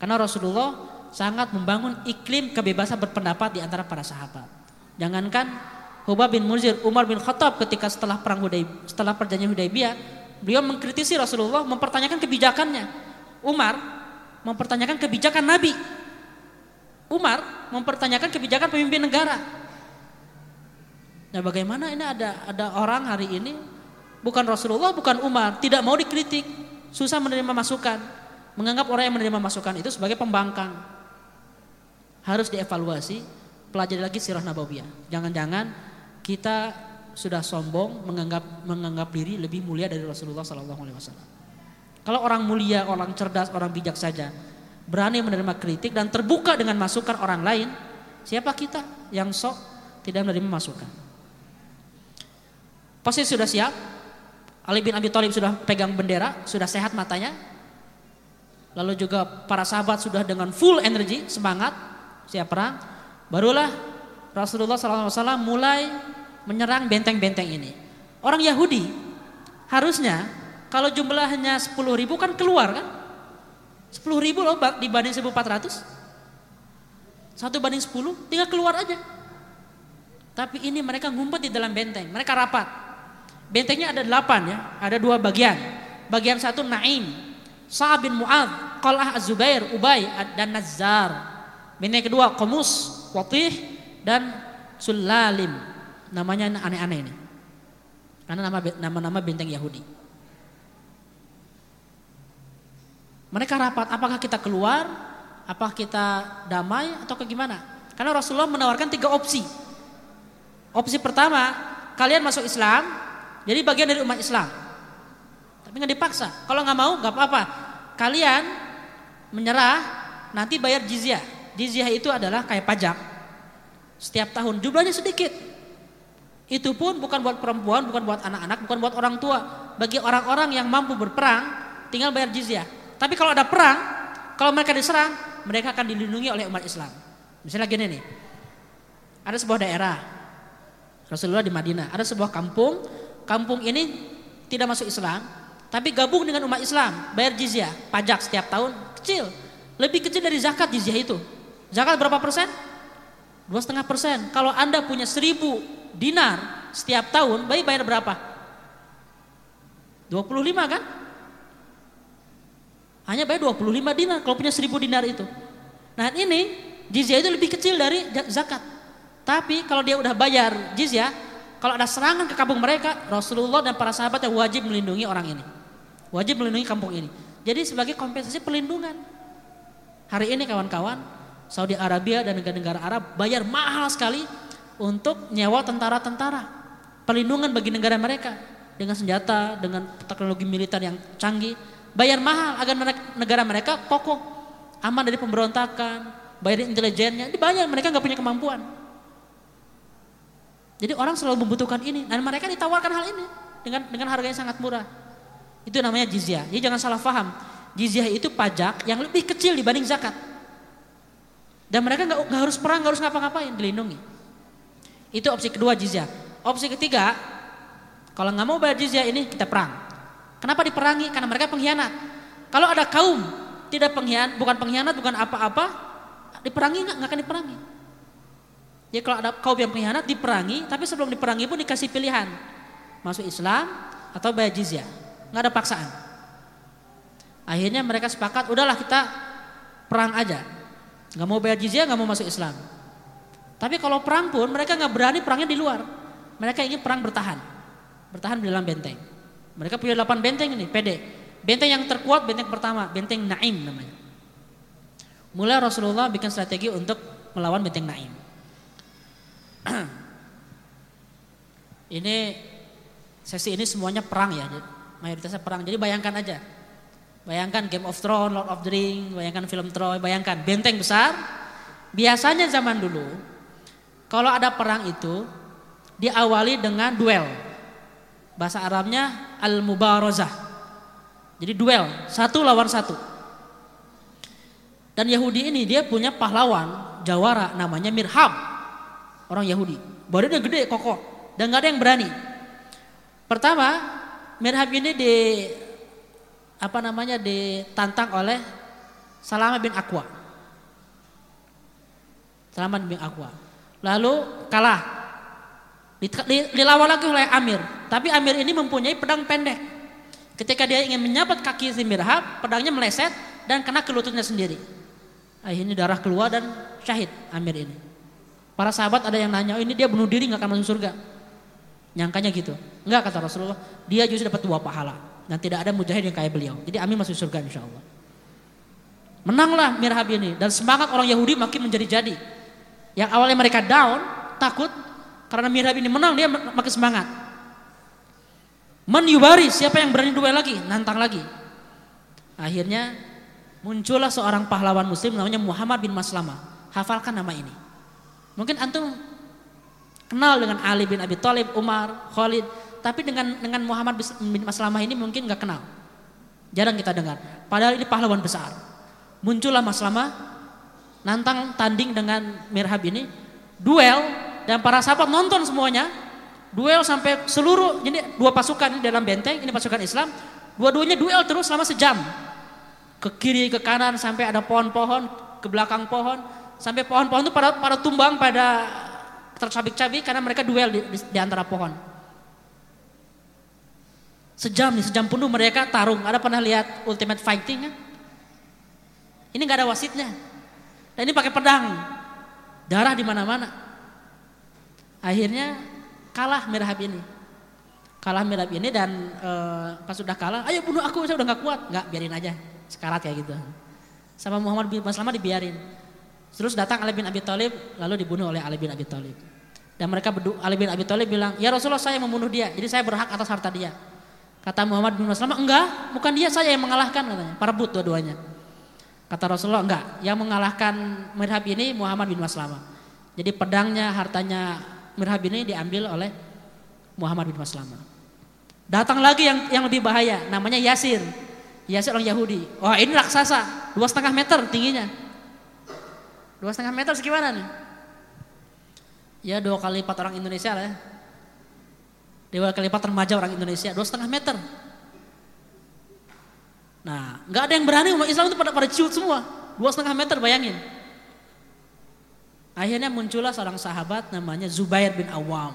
Karena Rasulullah sangat membangun iklim kebebasan berpendapat di antara para sahabat. Jangankan Hubab bin Munzir, Umar bin Khattab ketika setelah perang Hudaybiyah, setelah perjanjian Hudaybiyah, beliau mengkritisi Rasulullah, mempertanyakan kebijakannya. Umar mempertanyakan kebijakan Nabi. Umar mempertanyakan kebijakan pemimpin negara. Nah, bagaimana ini ada ada orang hari ini bukan Rasulullah, bukan Umar, tidak mau dikritik, susah menerima masukan, menganggap orang yang menerima masukan itu sebagai pembangkang. Harus dievaluasi, pelajari lagi sirah nabawiyah. Jangan-jangan kita sudah sombong menganggap menganggap diri lebih mulia dari Rasulullah Sallallahu Alaihi Wasallam. Kalau orang mulia, orang cerdas, orang bijak saja berani menerima kritik dan terbuka dengan masukan orang lain, siapa kita yang sok tidak menerima masukan? Pasti sudah siap. Ali bin Abi Thalib sudah pegang bendera, sudah sehat matanya. Lalu juga para sahabat sudah dengan full energi, semangat, siap perang. Barulah Rasulullah SAW mulai menyerang benteng-benteng ini. Orang Yahudi harusnya kalau jumlahnya 10 ribu kan keluar kan? 10 ribu loh dibanding 1400. Satu banding 10 tinggal keluar aja. Tapi ini mereka ngumpet di dalam benteng. Mereka rapat. Bentengnya ada delapan ya, ada dua bagian. Bagian satu Naim, Sa'ab bin Mu'ad, Qal'ah Az-Zubair, Ubay dan Nazar. Benteng kedua Qamus, Watih dan Sulalim. Namanya aneh-aneh ini. Karena nama nama-nama benteng Yahudi. Mereka rapat, apakah kita keluar, apakah kita damai atau ke gimana? Karena Rasulullah menawarkan tiga opsi. Opsi pertama, kalian masuk Islam, jadi bagian dari umat Islam. Tapi nggak dipaksa. Kalau nggak mau nggak apa-apa. Kalian menyerah nanti bayar jizyah. Jizyah itu adalah kayak pajak. Setiap tahun jumlahnya sedikit. Itu pun bukan buat perempuan, bukan buat anak-anak, bukan buat orang tua. Bagi orang-orang yang mampu berperang, tinggal bayar jizyah. Tapi kalau ada perang, kalau mereka diserang, mereka akan dilindungi oleh umat Islam. Misalnya gini nih. Ada sebuah daerah. Rasulullah di Madinah, ada sebuah kampung kampung ini tidak masuk Islam, tapi gabung dengan umat Islam, bayar jizyah, pajak setiap tahun kecil, lebih kecil dari zakat jizyah itu. Zakat berapa persen? Dua setengah persen. Kalau anda punya seribu dinar setiap tahun, baik bayar berapa? 25 kan? Hanya bayar 25 dinar kalau punya seribu dinar itu. Nah ini jizyah itu lebih kecil dari zakat. Tapi kalau dia udah bayar jizyah, kalau ada serangan ke kampung mereka, Rasulullah dan para sahabat yang wajib melindungi orang ini. Wajib melindungi kampung ini. Jadi sebagai kompensasi pelindungan. Hari ini kawan-kawan, Saudi Arabia dan negara-negara Arab bayar mahal sekali untuk nyewa tentara-tentara. Pelindungan bagi negara mereka dengan senjata, dengan teknologi militer yang canggih. Bayar mahal agar negara mereka kokoh, aman dari pemberontakan, bayar intelijennya. Dibayar mereka nggak punya kemampuan. Jadi orang selalu membutuhkan ini dan mereka ditawarkan hal ini dengan dengan harga yang sangat murah. Itu namanya jizyah. Jadi jangan salah paham. Jizyah itu pajak yang lebih kecil dibanding zakat. Dan mereka nggak harus perang, nggak harus ngapa-ngapain, dilindungi. Itu opsi kedua jizyah. Opsi ketiga, kalau nggak mau bayar jizyah ini kita perang. Kenapa diperangi? Karena mereka pengkhianat. Kalau ada kaum tidak pengkhianat, bukan pengkhianat, bukan apa-apa, diperangi nggak? Nggak akan diperangi. Jadi kalau ada kaum yang pengkhianat diperangi, tapi sebelum diperangi pun dikasih pilihan. Masuk Islam atau bayar jizyah. Nggak ada paksaan. Akhirnya mereka sepakat, udahlah kita perang aja. Nggak mau bayar jizyah, nggak mau masuk Islam. Tapi kalau perang pun mereka nggak berani perangnya di luar. Mereka ingin perang bertahan. Bertahan di dalam benteng. Mereka punya 8 benteng ini, pede. Benteng yang terkuat benteng pertama, benteng Naim namanya. Mulai Rasulullah bikin strategi untuk melawan benteng Naim. ini sesi ini semuanya perang ya, mayoritasnya perang. Jadi bayangkan aja, bayangkan Game of Thrones, Lord of the Ring, bayangkan film Troy, bayangkan benteng besar. Biasanya zaman dulu, kalau ada perang itu diawali dengan duel. Bahasa Arabnya al-mubarazah. Jadi duel, satu lawan satu. Dan Yahudi ini dia punya pahlawan jawara namanya Mirhab orang Yahudi. Badannya gede, kokoh, dan nggak ada yang berani. Pertama, Mirhab ini di apa namanya ditantang oleh Salama bin Akwa. Salama bin Akwa. Lalu kalah. Dilawan lagi oleh Amir. Tapi Amir ini mempunyai pedang pendek. Ketika dia ingin menyapat kaki si Mirhab, pedangnya meleset dan kena ke lututnya sendiri. Akhirnya darah keluar dan syahid Amir ini. Para sahabat ada yang nanya, oh, ini dia bunuh diri nggak akan masuk surga. Nyangkanya gitu. Enggak kata Rasulullah, dia justru dapat dua pahala. Dan tidak ada mujahid yang kayak beliau. Jadi Amin masuk surga insya Allah. Menanglah Mirhab ini. Dan semangat orang Yahudi makin menjadi-jadi. Yang awalnya mereka down, takut. Karena Mirhab ini menang, dia makin semangat. Man yubari, siapa yang berani duel lagi, nantang lagi. Akhirnya muncullah seorang pahlawan muslim namanya Muhammad bin Maslama. Hafalkan nama ini. Mungkin antum kenal dengan Ali bin Abi Thalib, Umar, Khalid, tapi dengan dengan Muhammad bin Maslamah ini mungkin nggak kenal. Jarang kita dengar. Padahal ini pahlawan besar. Muncullah Maslamah nantang tanding dengan Mirhab ini, duel dan para sahabat nonton semuanya. Duel sampai seluruh jadi dua pasukan dalam benteng, ini pasukan Islam, dua-duanya duel terus selama sejam. Ke kiri ke kanan sampai ada pohon-pohon, ke belakang pohon, sampai pohon-pohon itu pada pada tumbang pada tercabik-cabik karena mereka duel di, di, di antara pohon. Sejam nih, sejam penuh mereka tarung. Ada pernah lihat Ultimate Fighting? Ini nggak ada wasitnya. Dan ini pakai pedang. Darah di mana-mana. Akhirnya kalah Mirhab ini. Kalah Mirhab ini dan e, pas sudah kalah, ayo bunuh aku, saya udah nggak kuat. Nggak, biarin aja. Sekarat kayak gitu. Sama Muhammad bin Maslamah dibiarin. Terus datang Ali bin Abi Thalib lalu dibunuh oleh Ali bin Abi Thalib. Dan mereka berdua, Ali bin Abi Thalib bilang, "Ya Rasulullah, saya membunuh dia. Jadi saya berhak atas harta dia." Kata Muhammad bin Maslamah, "Enggak, bukan dia, saya yang mengalahkan," katanya. Parebut dua-duanya. Kata Rasulullah, "Enggak, yang mengalahkan Mirhab ini Muhammad bin Maslamah." Jadi pedangnya, hartanya Mirhab ini diambil oleh Muhammad bin Maslamah. Datang lagi yang yang lebih bahaya, namanya Yasir. Yasir orang Yahudi. Wah ini raksasa, dua setengah meter tingginya. Dua setengah meter segimana nih? Ya dua kali lipat orang Indonesia lah ya. Dua kali lipat remaja orang Indonesia, dua setengah meter. Nah, nggak ada yang berani umat Islam itu pada pada ciut semua, dua setengah meter bayangin. Akhirnya muncullah seorang sahabat namanya Zubair bin Awam.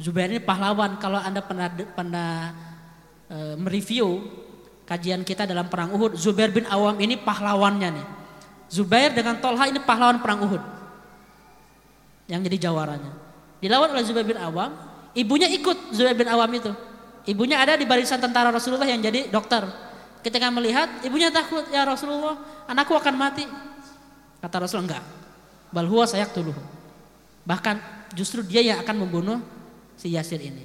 Zubair ini pahlawan. Kalau anda pernah pernah e, mereview kajian kita dalam perang Uhud, Zubair bin Awam ini pahlawannya nih. Zubair dengan Tolha ini pahlawan perang Uhud yang jadi jawaranya. Dilawan oleh Zubair bin Awam, ibunya ikut Zubair bin Awam itu. Ibunya ada di barisan tentara Rasulullah yang jadi dokter. Ketika melihat, ibunya takut, ya Rasulullah, anakku akan mati. Kata Rasulullah, enggak, Bal huwa sayaktuluhu. Bahkan justru dia yang akan membunuh si Yasir ini.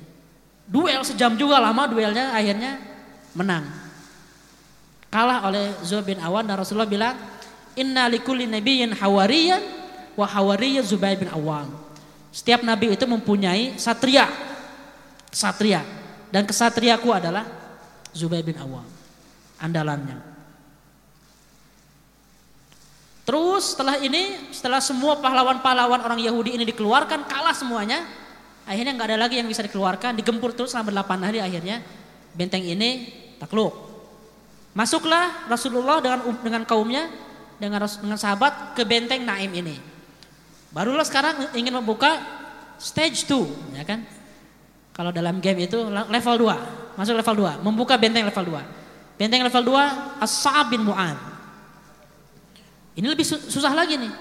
Duel sejam juga lama duelnya akhirnya menang. Kalah oleh Zubair bin Awan dan Rasulullah bilang, "Inna likulli nabiyyin hawariyan wa hawariyya Zubair bin Awam." Setiap nabi itu mempunyai satria. Satria. Dan kesatriaku adalah Zubair bin Awam. Andalannya. Terus setelah ini, setelah semua pahlawan-pahlawan orang Yahudi ini dikeluarkan, kalah semuanya. Akhirnya nggak ada lagi yang bisa dikeluarkan, digempur terus selama 8 hari akhirnya benteng ini takluk. Masuklah Rasulullah dengan um, dengan kaumnya, dengan dengan sahabat ke benteng Naim ini. Barulah sekarang ingin membuka stage 2, ya kan? Kalau dalam game itu level 2, masuk level 2, membuka benteng level 2. Benteng level 2 As-Sa'ab bin Mu'ad. Ini lebih susah lagi nih.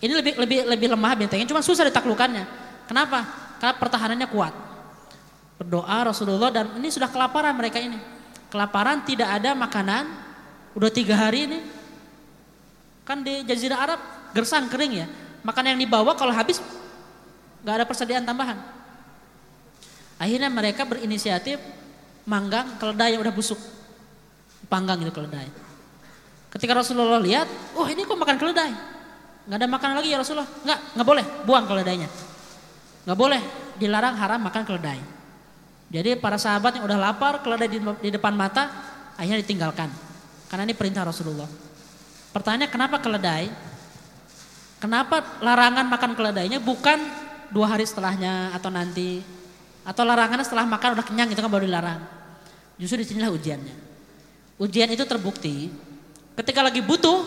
Ini lebih lebih lebih lemah bentengnya, cuma susah ditaklukannya. Kenapa? Karena pertahanannya kuat. Berdoa Rasulullah dan ini sudah kelaparan mereka ini. Kelaparan tidak ada makanan, udah tiga hari ini. Kan di Jazirah Arab gersang kering ya. Makanan yang dibawa kalau habis nggak ada persediaan tambahan. Akhirnya mereka berinisiatif manggang keledai yang udah busuk. Panggang itu keledai. Ketika Rasulullah lihat, oh ini kok makan keledai. Nggak ada makanan lagi ya Rasulullah. Nggak, nggak boleh, buang keledainya. Nggak boleh, dilarang haram makan keledai. Jadi para sahabat yang udah lapar, keledai di, di depan mata, akhirnya ditinggalkan. Karena ini perintah Rasulullah. Pertanyaannya kenapa keledai? Kenapa larangan makan keledainya bukan dua hari setelahnya atau nanti? Atau larangannya setelah makan udah kenyang itu kan baru dilarang. Justru di sinilah ujiannya. Ujian itu terbukti Ketika lagi butuh,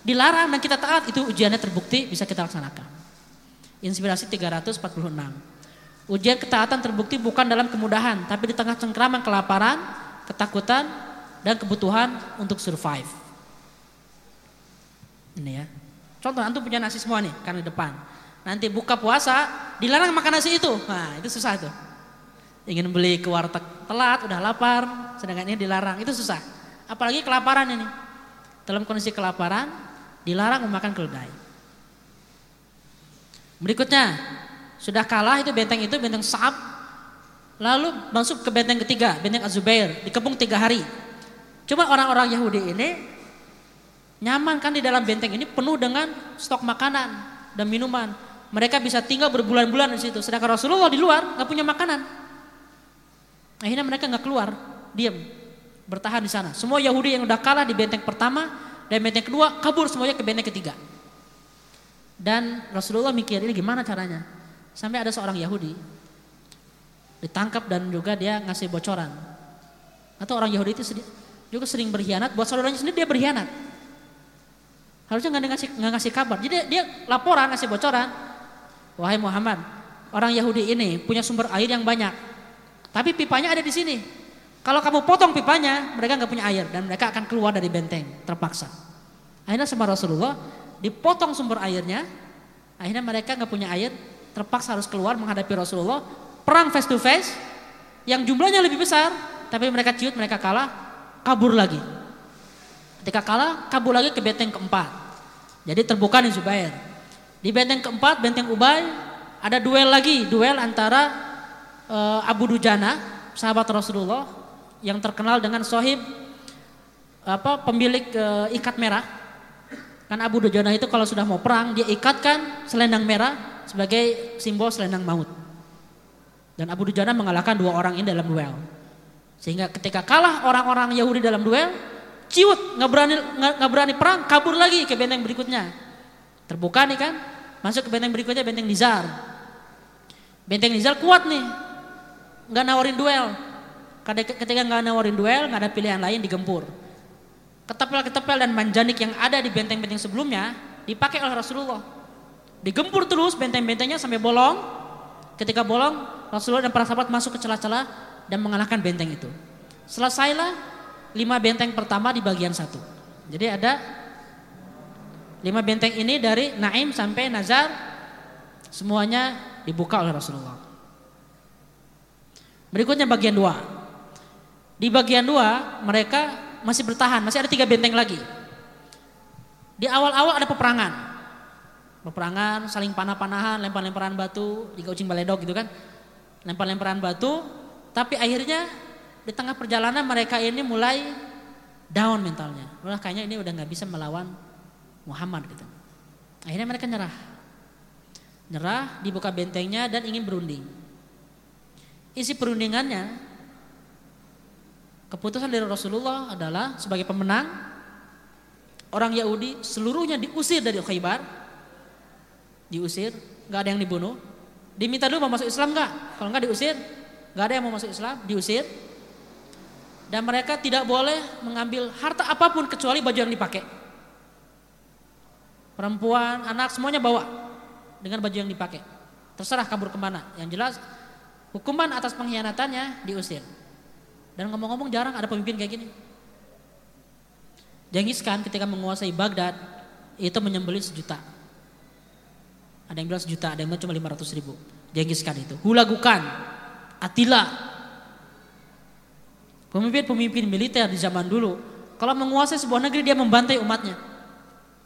dilarang dan kita taat, itu ujiannya terbukti bisa kita laksanakan. Inspirasi 346. Ujian ketaatan terbukti bukan dalam kemudahan, tapi di tengah cengkraman kelaparan, ketakutan, dan kebutuhan untuk survive. Ini ya. Contoh, antum punya nasi semua nih, di depan. Nanti buka puasa, dilarang makan nasi itu. Nah, itu susah tuh. Ingin beli ke warteg telat, udah lapar, sedangkan ini dilarang, itu susah. Apalagi kelaparan ini dalam kondisi kelaparan dilarang memakan keledai. Berikutnya, sudah kalah itu benteng itu benteng Sa'ab. Lalu masuk ke benteng ketiga, benteng Az-Zubair, dikepung tiga hari. Cuma orang-orang Yahudi ini nyaman kan di dalam benteng ini penuh dengan stok makanan dan minuman. Mereka bisa tinggal berbulan-bulan di situ. Sedangkan Rasulullah di luar nggak punya makanan. Akhirnya mereka nggak keluar, diam, bertahan di sana. Semua Yahudi yang udah kalah di benteng pertama dan benteng kedua kabur semuanya ke benteng ketiga. Dan Rasulullah mikir ini gimana caranya? Sampai ada seorang Yahudi ditangkap dan juga dia ngasih bocoran. Atau orang Yahudi itu juga sering berkhianat buat saudaranya sendiri dia berkhianat. Harusnya nggak ngasih nggak ngasih kabar. Jadi dia laporan ngasih bocoran. Wahai Muhammad, orang Yahudi ini punya sumber air yang banyak. Tapi pipanya ada di sini. Kalau kamu potong pipanya, mereka nggak punya air dan mereka akan keluar dari benteng terpaksa. Akhirnya sama Rasulullah dipotong sumber airnya. Akhirnya mereka nggak punya air, terpaksa harus keluar menghadapi Rasulullah, perang face to face yang jumlahnya lebih besar, tapi mereka ciut, mereka kalah, kabur lagi. Ketika kalah, kabur lagi ke benteng keempat. Jadi terbuka nih Zubair. Di benteng keempat, benteng Ubay, ada duel lagi, duel antara uh, Abu Dujana, sahabat Rasulullah, yang terkenal dengan sohib apa pemilik uh, ikat merah. Kan Abu Dujana itu kalau sudah mau perang, dia ikatkan selendang merah sebagai simbol selendang maut. Dan Abu Dujana mengalahkan dua orang ini dalam duel. Sehingga ketika kalah orang-orang Yahudi dalam duel, ciut nggak berani nggak berani perang, kabur lagi ke benteng berikutnya. Terbuka nih kan, masuk ke benteng berikutnya benteng Nizar. Benteng Nizar kuat nih, nggak nawarin duel. Ketika nggak nawarin duel, nggak ada pilihan lain digempur. Ketepel-ketepel dan manjanik yang ada di benteng-benteng sebelumnya dipakai oleh Rasulullah. Digempur terus benteng-bentengnya sampai bolong. Ketika bolong, Rasulullah dan para sahabat masuk ke celah-celah dan mengalahkan benteng itu. Selesailah lima benteng pertama di bagian satu. Jadi ada lima benteng ini dari Naim sampai Nazar semuanya dibuka oleh Rasulullah. Berikutnya bagian dua. Di bagian dua mereka masih bertahan, masih ada tiga benteng lagi. Di awal-awal ada peperangan. Peperangan, saling panah-panahan, lempar-lemparan batu, di kucing baledok gitu kan. Lempar-lemparan batu, tapi akhirnya di tengah perjalanan mereka ini mulai down mentalnya. Wah kayaknya ini udah nggak bisa melawan Muhammad gitu. Akhirnya mereka nyerah. Nyerah, dibuka bentengnya dan ingin berunding. Isi perundingannya, keputusan dari Rasulullah adalah sebagai pemenang, orang Yahudi seluruhnya diusir dari Khaybar, diusir, nggak ada yang dibunuh. Diminta dulu mau masuk Islam nggak? Kalau nggak diusir, nggak ada yang mau masuk Islam, diusir. Dan mereka tidak boleh mengambil harta apa pun kecuali baju yang dipakai. Perempuan, anak semuanya bawa dengan baju yang dipakai. Terserah kabur ke mana. Yang jelas hukuman atas pengkhianatannya diusir. Dan ngomong-ngomong jarang ada pemimpin kayak gini. Genghis Khan ketika menguasai Baghdad itu menyembelih sejuta ada yang bilang sejuta, ada yang bilang cuma 500 ribu. Genghis Khan itu. Hulagukan, Atila. Pemimpin-pemimpin militer di zaman dulu. Kalau menguasai sebuah negeri dia membantai umatnya.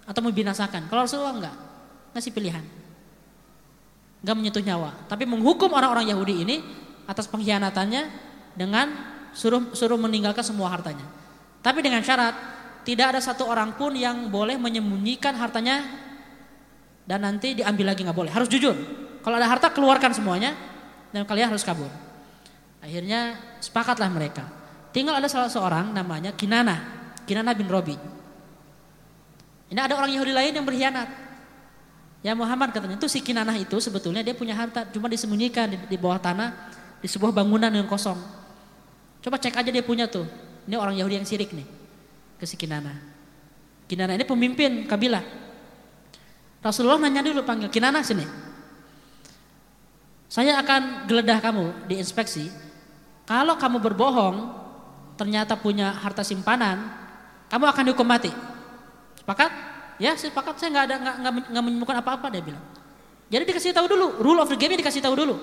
Atau membinasakan. Kalau Rasulullah enggak. Ngasih pilihan. Enggak menyentuh nyawa. Tapi menghukum orang-orang Yahudi ini atas pengkhianatannya dengan suruh suruh meninggalkan semua hartanya. Tapi dengan syarat tidak ada satu orang pun yang boleh menyembunyikan hartanya dan nanti diambil lagi nggak boleh. Harus jujur. Kalau ada harta keluarkan semuanya dan kalian harus kabur. Akhirnya sepakatlah mereka. Tinggal ada salah seorang namanya Kinana, Kinana bin Robi. Ini ada orang Yahudi lain yang berkhianat. Ya Muhammad katanya itu si Kinana itu sebetulnya dia punya harta cuma disembunyikan di, di bawah tanah di sebuah bangunan yang kosong. Coba cek aja dia punya tuh. Ini orang Yahudi yang sirik nih ke si Kinana. Kinana ini pemimpin kabilah Rasulullah nanya dulu panggil Kinana sini. Saya akan geledah kamu di inspeksi. Kalau kamu berbohong, ternyata punya harta simpanan, kamu akan dihukum mati. Sepakat? Ya, sepakat. Saya nggak ada nggak menemukan apa-apa dia bilang. Jadi dikasih tahu dulu, rule of the game dikasih tahu dulu.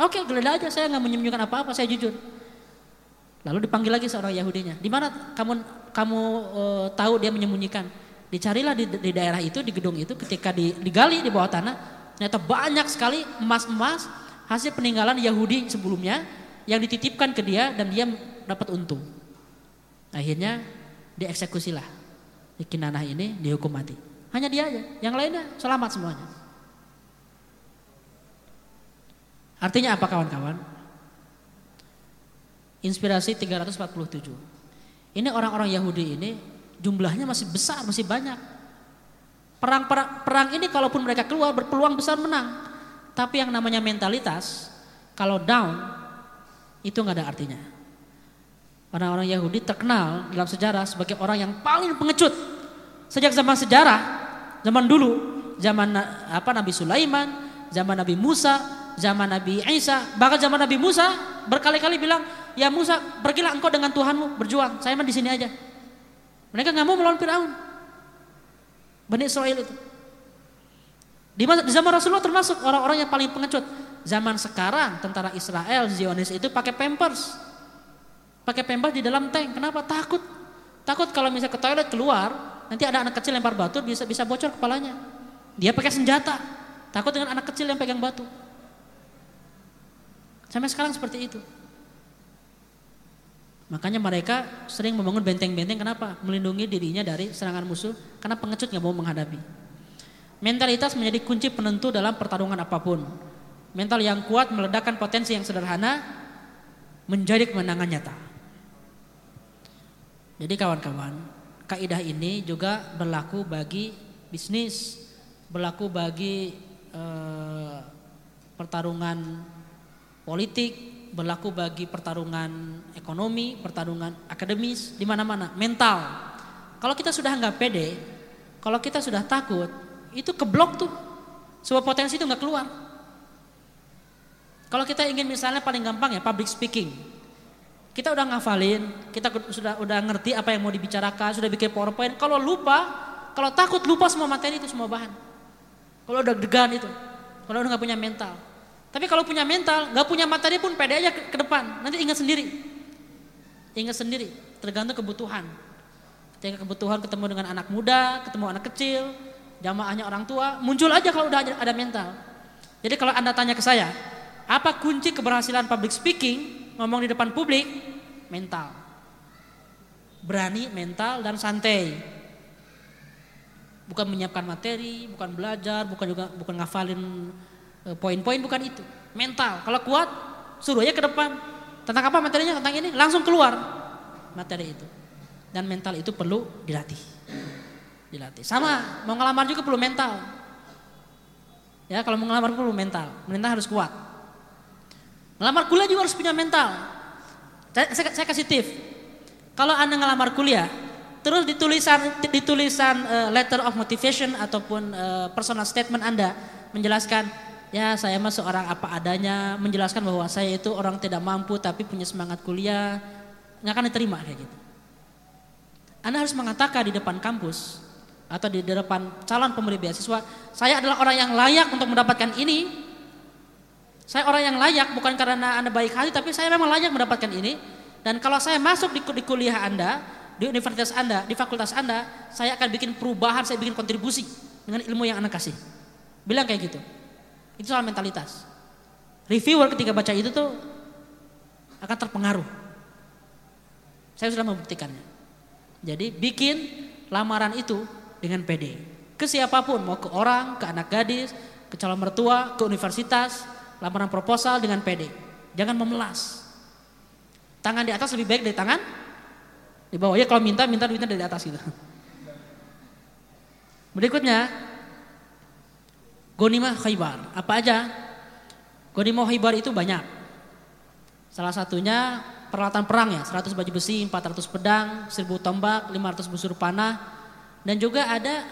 Oke, geledah aja. Saya nggak menyembunyikan apa-apa. Saya jujur. Lalu dipanggil lagi seorang Yahudinya. Di mana kamu kamu uh, tahu dia menyembunyikan? Dicarilah di, di daerah itu, di gedung itu, ketika digali di bawah tanah, Ternyata banyak sekali emas-emas hasil peninggalan Yahudi sebelumnya yang dititipkan ke dia dan dia dapat untung. Akhirnya dieksekusilah. Kinanah ini dihukum mati. Hanya dia aja, yang lainnya selamat semuanya. Artinya apa kawan-kawan? Inspirasi 347. Ini orang-orang Yahudi ini jumlahnya masih besar, masih banyak. Perang, perang perang ini kalaupun mereka keluar berpeluang besar menang. Tapi yang namanya mentalitas kalau down itu nggak ada artinya. Orang-orang Yahudi terkenal dalam sejarah sebagai orang yang paling pengecut. Sejak zaman sejarah, zaman dulu, zaman apa Nabi Sulaiman, zaman Nabi Musa, zaman Nabi Isa, bahkan zaman Nabi Musa berkali-kali bilang, "Ya Musa, pergilah engkau dengan Tuhanmu berjuang. Saya mah di sini aja." Mereka nggak mau melawan Firaun. Bani Israel itu. Di, zaman Rasulullah termasuk orang-orang yang paling pengecut. Zaman sekarang tentara Israel Zionis itu pakai pampers. Pakai pampers di dalam tank. Kenapa? Takut. Takut kalau misalnya ke toilet keluar, nanti ada anak kecil lempar batu bisa bisa bocor kepalanya. Dia pakai senjata. Takut dengan anak kecil yang pegang batu. Sampai sekarang seperti itu. Makanya mereka sering membangun benteng-benteng kenapa? Melindungi dirinya dari serangan musuh karena pengecut nggak mau menghadapi. Mentalitas menjadi kunci penentu dalam pertarungan apa pun. Mental yang kuat meledakkan potensi yang sederhana menjadi kemenangan nyata. Jadi kawan-kawan, kaidah ini juga berlaku bagi bisnis, berlaku bagi eh, pertarungan politik, berlaku bagi pertarungan ekonomi, pertarungan akademis, di mana-mana, mental. Kalau kita sudah nggak pede, kalau kita sudah takut, itu keblok tuh. Sebuah potensi itu nggak keluar. Kalau kita ingin misalnya paling gampang ya public speaking. Kita udah ngafalin, kita sudah udah ngerti apa yang mau dibicarakan, sudah bikin PowerPoint. Kalau lupa, kalau takut lupa semua materi itu semua bahan. Kalau udah degan itu, kalau udah nggak punya mental, tapi kalau punya mental, nggak punya materi pun pede aja ke, depan. Nanti ingat sendiri. Ingat sendiri, tergantung kebutuhan. Ketika kebutuhan ketemu dengan anak muda, ketemu anak kecil, jamaahnya orang tua, muncul aja kalau udah ada mental. Jadi kalau Anda tanya ke saya, apa kunci keberhasilan public speaking, ngomong di depan publik? Mental. Berani, mental, dan santai. Bukan menyiapkan materi, bukan belajar, bukan juga bukan ngafalin Eh, poin-poin bukan itu. Mental. Kalau kuat, suruh aja ke depan. Tentang apa materinya? Tentang ini. Langsung keluar materi itu. Dan mental itu perlu dilatih. Dilatih. Sama, mau ngelamar juga perlu mental. Ya, kalau mau ngelamar perlu mental. Mental harus kuat. Ngelamar kuliah juga harus punya mental. Saya, saya, saya kasih tips. Kalau Anda ngelamar kuliah, terus ditulisan ditulisan uh, letter of motivation ataupun uh, personal statement Anda menjelaskan ya saya mah seorang apa adanya menjelaskan bahwa saya itu orang tidak mampu tapi punya semangat kuliah nggak akan diterima kayak gitu. Anda harus mengatakan di depan kampus atau di depan calon pemberi beasiswa, saya adalah orang yang layak untuk mendapatkan ini. Saya orang yang layak bukan karena Anda baik hati tapi saya memang layak mendapatkan ini. Dan kalau saya masuk di, kuliah Anda, di universitas Anda, di fakultas Anda, saya akan bikin perubahan, saya bikin kontribusi dengan ilmu yang Anda kasih. Bilang kayak gitu. Itu soal mentalitas. Reviewer ketika baca itu tuh akan terpengaruh. Saya sudah membuktikannya. Jadi bikin lamaran itu dengan PD. Ke siapa pun, mau ke orang, ke anak gadis, ke calon mertua, ke universitas, lamaran proposal dengan PD. Jangan memelas. Tangan di atas lebih baik dari tangan di bawah. Ya kalau minta, minta duitnya dari atas gitu. Berikutnya, Gonimah Khaybar. Apa aja? Gonimah Khaybar itu banyak. Salah satunya peralatan perang ya, 100 baju besi, 400 pedang, 1000 tombak, 500 busur panah. Dan juga ada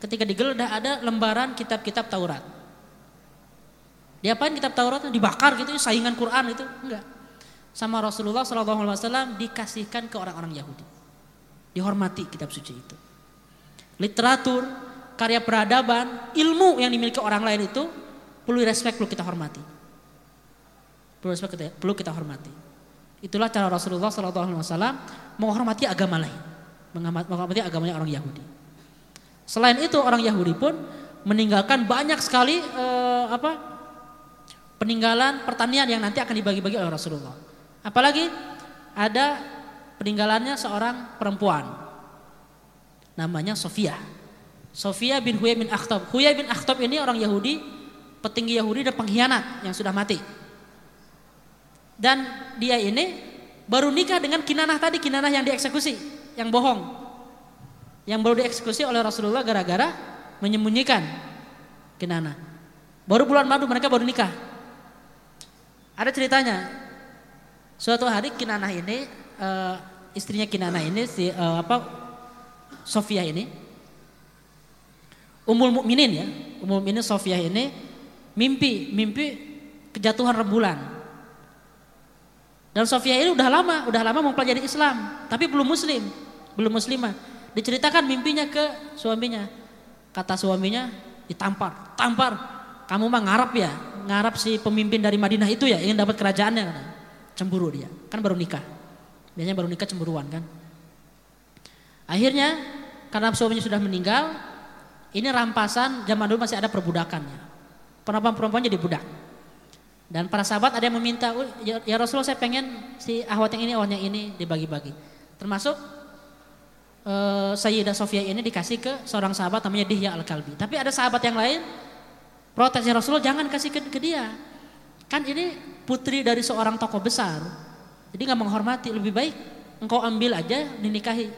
ketika digeledah ada lembaran kitab-kitab Taurat. Diapain kitab Taurat? Dibakar gitu, saingan Quran itu? Enggak. Sama Rasulullah SAW dikasihkan ke orang-orang Yahudi. Dihormati kitab suci itu. Literatur, karya peradaban, ilmu yang dimiliki orang lain itu perlu respect, perlu kita hormati. Perlu respect, kita, perlu kita hormati. Itulah cara Rasulullah SAW menghormati agama lain, menghormati agamanya orang Yahudi. Selain itu orang Yahudi pun meninggalkan banyak sekali eh, apa peninggalan pertanian yang nanti akan dibagi-bagi oleh Rasulullah. Apalagi ada peninggalannya seorang perempuan namanya Sofia. Sofia bin Huyai bin Akhtab. Huyai bin Akhtab ini orang Yahudi, petinggi Yahudi dan pengkhianat yang sudah mati. Dan dia ini baru nikah dengan Kinanah tadi, Kinanah yang dieksekusi, yang bohong. Yang baru dieksekusi oleh Rasulullah gara-gara menyembunyikan Kinanah. Baru bulan madu mereka baru nikah. Ada ceritanya. Suatu hari Kinanah ini uh, istrinya Kinanah ini si uh, apa Sofia ini Umul Mukminin ya, Umul Mukminin Sofia ini mimpi, mimpi kejatuhan rembulan. Dan Sofia ini udah lama, udah lama mempelajari Islam, tapi belum muslim, belum muslimah. Diceritakan mimpinya ke suaminya. Kata suaminya, ditampar, tampar. Kamu mah ngarap ya, ngarap si pemimpin dari Madinah itu ya, ingin dapat kerajaannya. Cemburu dia, kan baru nikah. Biasanya baru nikah cemburuan kan. Akhirnya karena suaminya sudah meninggal, ini rampasan zaman dulu masih ada perbudakannya. Perempuan-perempuan jadi budak. Dan para sahabat ada yang meminta, ya, ya Rasulullah saya pengen si ahwat yang ini, ahwat yang ini dibagi-bagi. Termasuk uh, Sayyidah Sofia ini dikasih ke seorang sahabat namanya Dihya Al-Kalbi. Tapi ada sahabat yang lain protesnya Rasulullah jangan kasih ke, dia. Kan ini putri dari seorang tokoh besar. Jadi nggak menghormati, lebih baik engkau ambil aja dinikahi.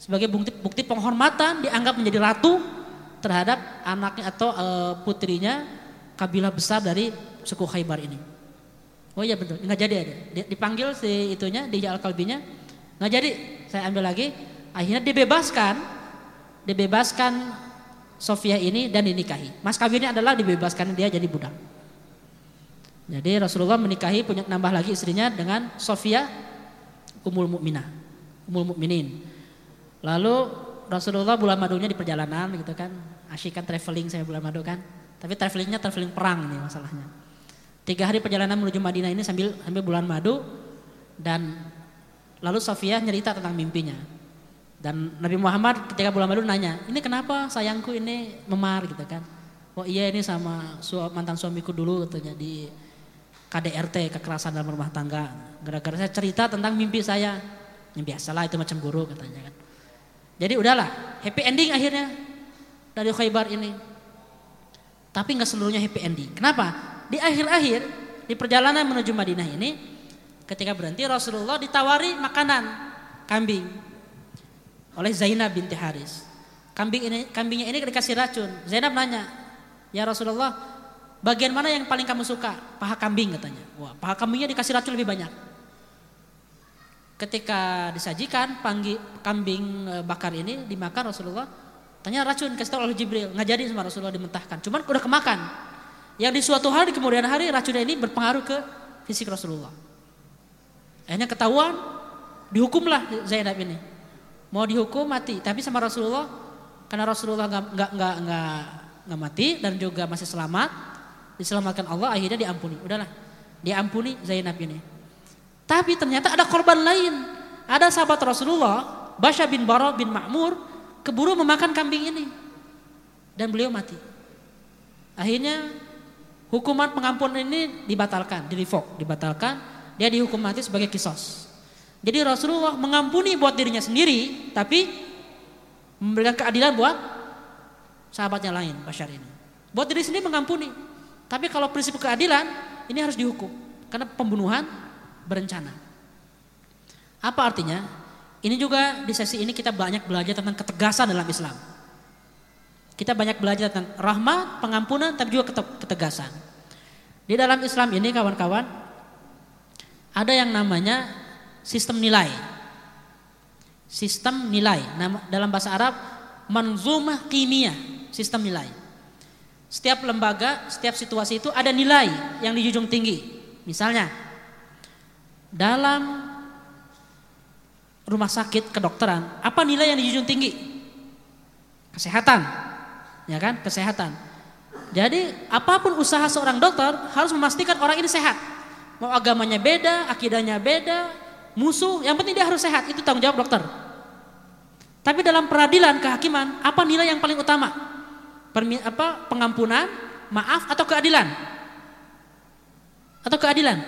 Sebagai bukti, bukti penghormatan dianggap menjadi ratu terhadap anaknya atau uh, putrinya kabilah besar dari suku Khaybar ini. Oh iya betul, nggak jadi ada. Dipanggil si itunya di al kalbinya, nggak jadi. Saya ambil lagi, akhirnya dibebaskan, dibebaskan Sofia ini dan dinikahi. Mas kawinnya adalah dibebaskan dia jadi budak. Jadi Rasulullah menikahi punya nambah lagi istrinya dengan Sofia Umul Mukminah, Umul Mukminin. Lalu Rasulullah bulan madunya di perjalanan gitu kan, asyik kan traveling saya bulan madu kan. Tapi travelingnya traveling perang nih masalahnya. Tiga hari perjalanan menuju Madinah ini sambil sambil bulan madu dan lalu Sofia nyerita tentang mimpinya. Dan Nabi Muhammad ketika bulan madu nanya, ini kenapa sayangku ini memar gitu kan? Oh iya ini sama su mantan suamiku dulu katanya di KDRT kekerasan dalam rumah tangga. Gara-gara saya cerita tentang mimpi saya. Yang biasalah itu macam guru katanya kan. Jadi udahlah, happy ending akhirnya dari Khaybar ini. Tapi nggak seluruhnya happy ending. Kenapa? di akhir-akhir di perjalanan menuju Madinah ini ketika berhenti Rasulullah ditawari makanan kambing oleh Zainab binti Haris. Kambing ini kambingnya ini dikasih racun. Zainab nanya, "Ya Rasulullah, bagian mana yang paling kamu suka?" Paha kambing katanya. Wah, paha kambingnya dikasih racun lebih banyak. Ketika disajikan panggi, kambing e, bakar ini dimakan Rasulullah, tanya racun kasih tahu oleh Jibril, nggak jadi sama Rasulullah dimentahkan. Cuman udah kemakan. Yang di suatu hari di kemudian hari racun ini berpengaruh ke fisik Rasulullah. Akhirnya ketahuan, dihukumlah Zainab ini. Mau dihukum mati, tapi sama Rasulullah karena Rasulullah nggak nggak nggak nggak mati dan juga masih selamat, diselamatkan Allah akhirnya diampuni. Udahlah, diampuni Zainab ini. Tapi ternyata ada korban lain. Ada sahabat Rasulullah, Basya bin Bara bin Ma'mur, keburu memakan kambing ini. Dan beliau mati. Akhirnya Hukuman pengampunan ini dibatalkan, di dibatalkan. Dia dihukum mati sebagai kisos. Jadi Rasulullah mengampuni buat dirinya sendiri, tapi memberikan keadilan buat sahabatnya lain, Bashar ini. Buat diri sendiri mengampuni. Tapi kalau prinsip keadilan, ini harus dihukum. Karena pembunuhan berencana. Apa artinya? Ini juga di sesi ini kita banyak belajar tentang ketegasan dalam Islam. Kita banyak belajar tentang rahmat, pengampunan, tapi juga ketegasan. Di dalam Islam ini kawan-kawan, ada yang namanya sistem nilai. Sistem nilai, dalam bahasa Arab, manzumah kimia, sistem nilai. Setiap lembaga, setiap situasi itu ada nilai yang dijunjung tinggi. Misalnya, dalam rumah sakit kedokteran, apa nilai yang dijunjung tinggi? Kesehatan, ya kan? Kesehatan. Jadi apa pun usaha seorang dokter harus memastikan orang ini sehat. Mau agamanya beda, akidahnya beda, musuh, yang penting dia harus sehat. Itu tanggung jawab dokter. Tapi dalam peradilan kehakiman, apa nilai yang paling utama? permi, apa pengampunan, maaf atau keadilan? Atau keadilan?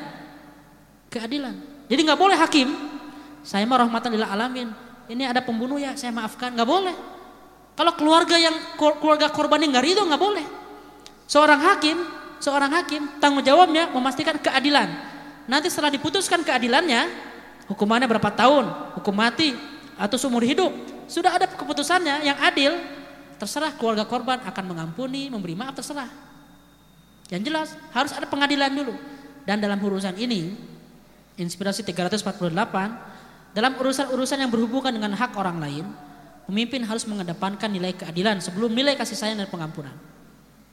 Keadilan. Jadi nggak boleh hakim. Saya mah rahmatan lil alamin. Ini ada pembunuh ya, saya maafkan. nggak boleh. Kalau keluarga yang keluarga korban yang nggak ridho nggak boleh. Seorang hakim, seorang hakim tanggung jawabnya memastikan keadilan. Nanti setelah diputuskan keadilannya, hukumannya berapa tahun, hukum mati atau seumur hidup, sudah ada keputusannya yang adil, terserah keluarga korban akan mengampuni, memberi maaf terserah. Yang jelas harus ada pengadilan dulu. Dan dalam urusan ini, inspirasi 348, dalam urusan-urusan yang berhubungan dengan hak orang lain, pemimpin harus mengedepankan nilai keadilan sebelum nilai kasih sayang dan pengampunan.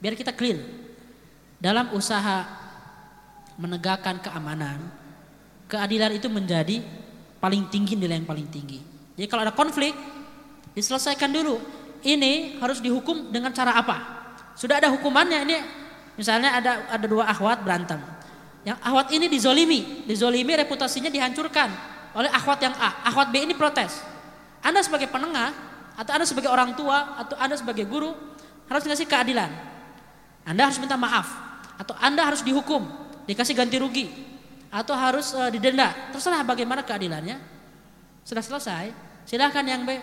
Biar kita clear. Dalam usaha menegakkan keamanan, keadilan itu menjadi paling tinggi nilai yang paling tinggi. Jadi kalau ada konflik, diselesaikan dulu. Ini harus dihukum dengan cara apa? Sudah ada hukumannya ini misalnya ada ada dua akhwat berantem. Yang akhwat ini dizolimi, dizolimi reputasinya dihancurkan oleh akhwat yang A. Akhwat B ini protes. Anda sebagai penengah atau Anda sebagai orang tua atau Anda sebagai guru harus ngasih keadilan. Anda harus minta maaf atau Anda harus dihukum, dikasih ganti rugi atau harus uh, didenda. Terserah bagaimana keadilannya. Sudah selesai, silahkan yang B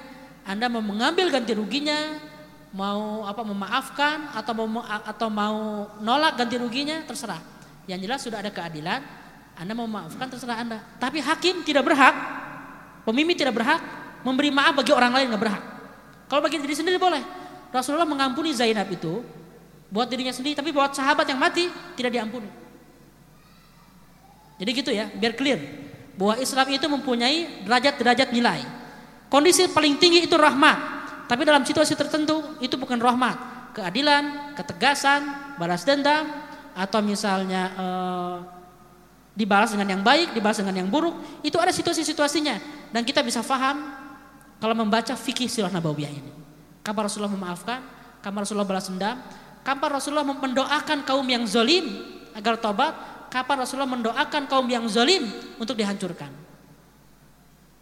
anda mau mengambil ganti ruginya, mau apa memaafkan atau mau atau mau nolak ganti ruginya terserah. Yang jelas sudah ada keadilan, Anda mau memaafkan terserah Anda. Tapi hakim tidak berhak, pemimpin tidak berhak memberi maaf bagi orang lain nggak berhak. Kalau bagi diri sendiri boleh. Rasulullah mengampuni Zainab itu buat dirinya sendiri, tapi buat sahabat yang mati tidak diampuni. Jadi gitu ya, biar clear bahwa Islam itu mempunyai derajat-derajat nilai. Kondisi paling tinggi itu rahmat. Tapi dalam situasi tertentu itu bukan rahmat. Keadilan, ketegasan, balas dendam, atau misalnya eh, dibalas dengan yang baik, dibalas dengan yang buruk. Itu ada situasi-situasinya. Dan kita bisa faham kalau membaca fikih sirah nabawiyah ini. Kapan Rasulullah memaafkan, kapan Rasulullah balas dendam, kapan Rasulullah mendoakan kaum yang zolim agar tobat, kapan Rasulullah mendoakan kaum yang zolim untuk dihancurkan.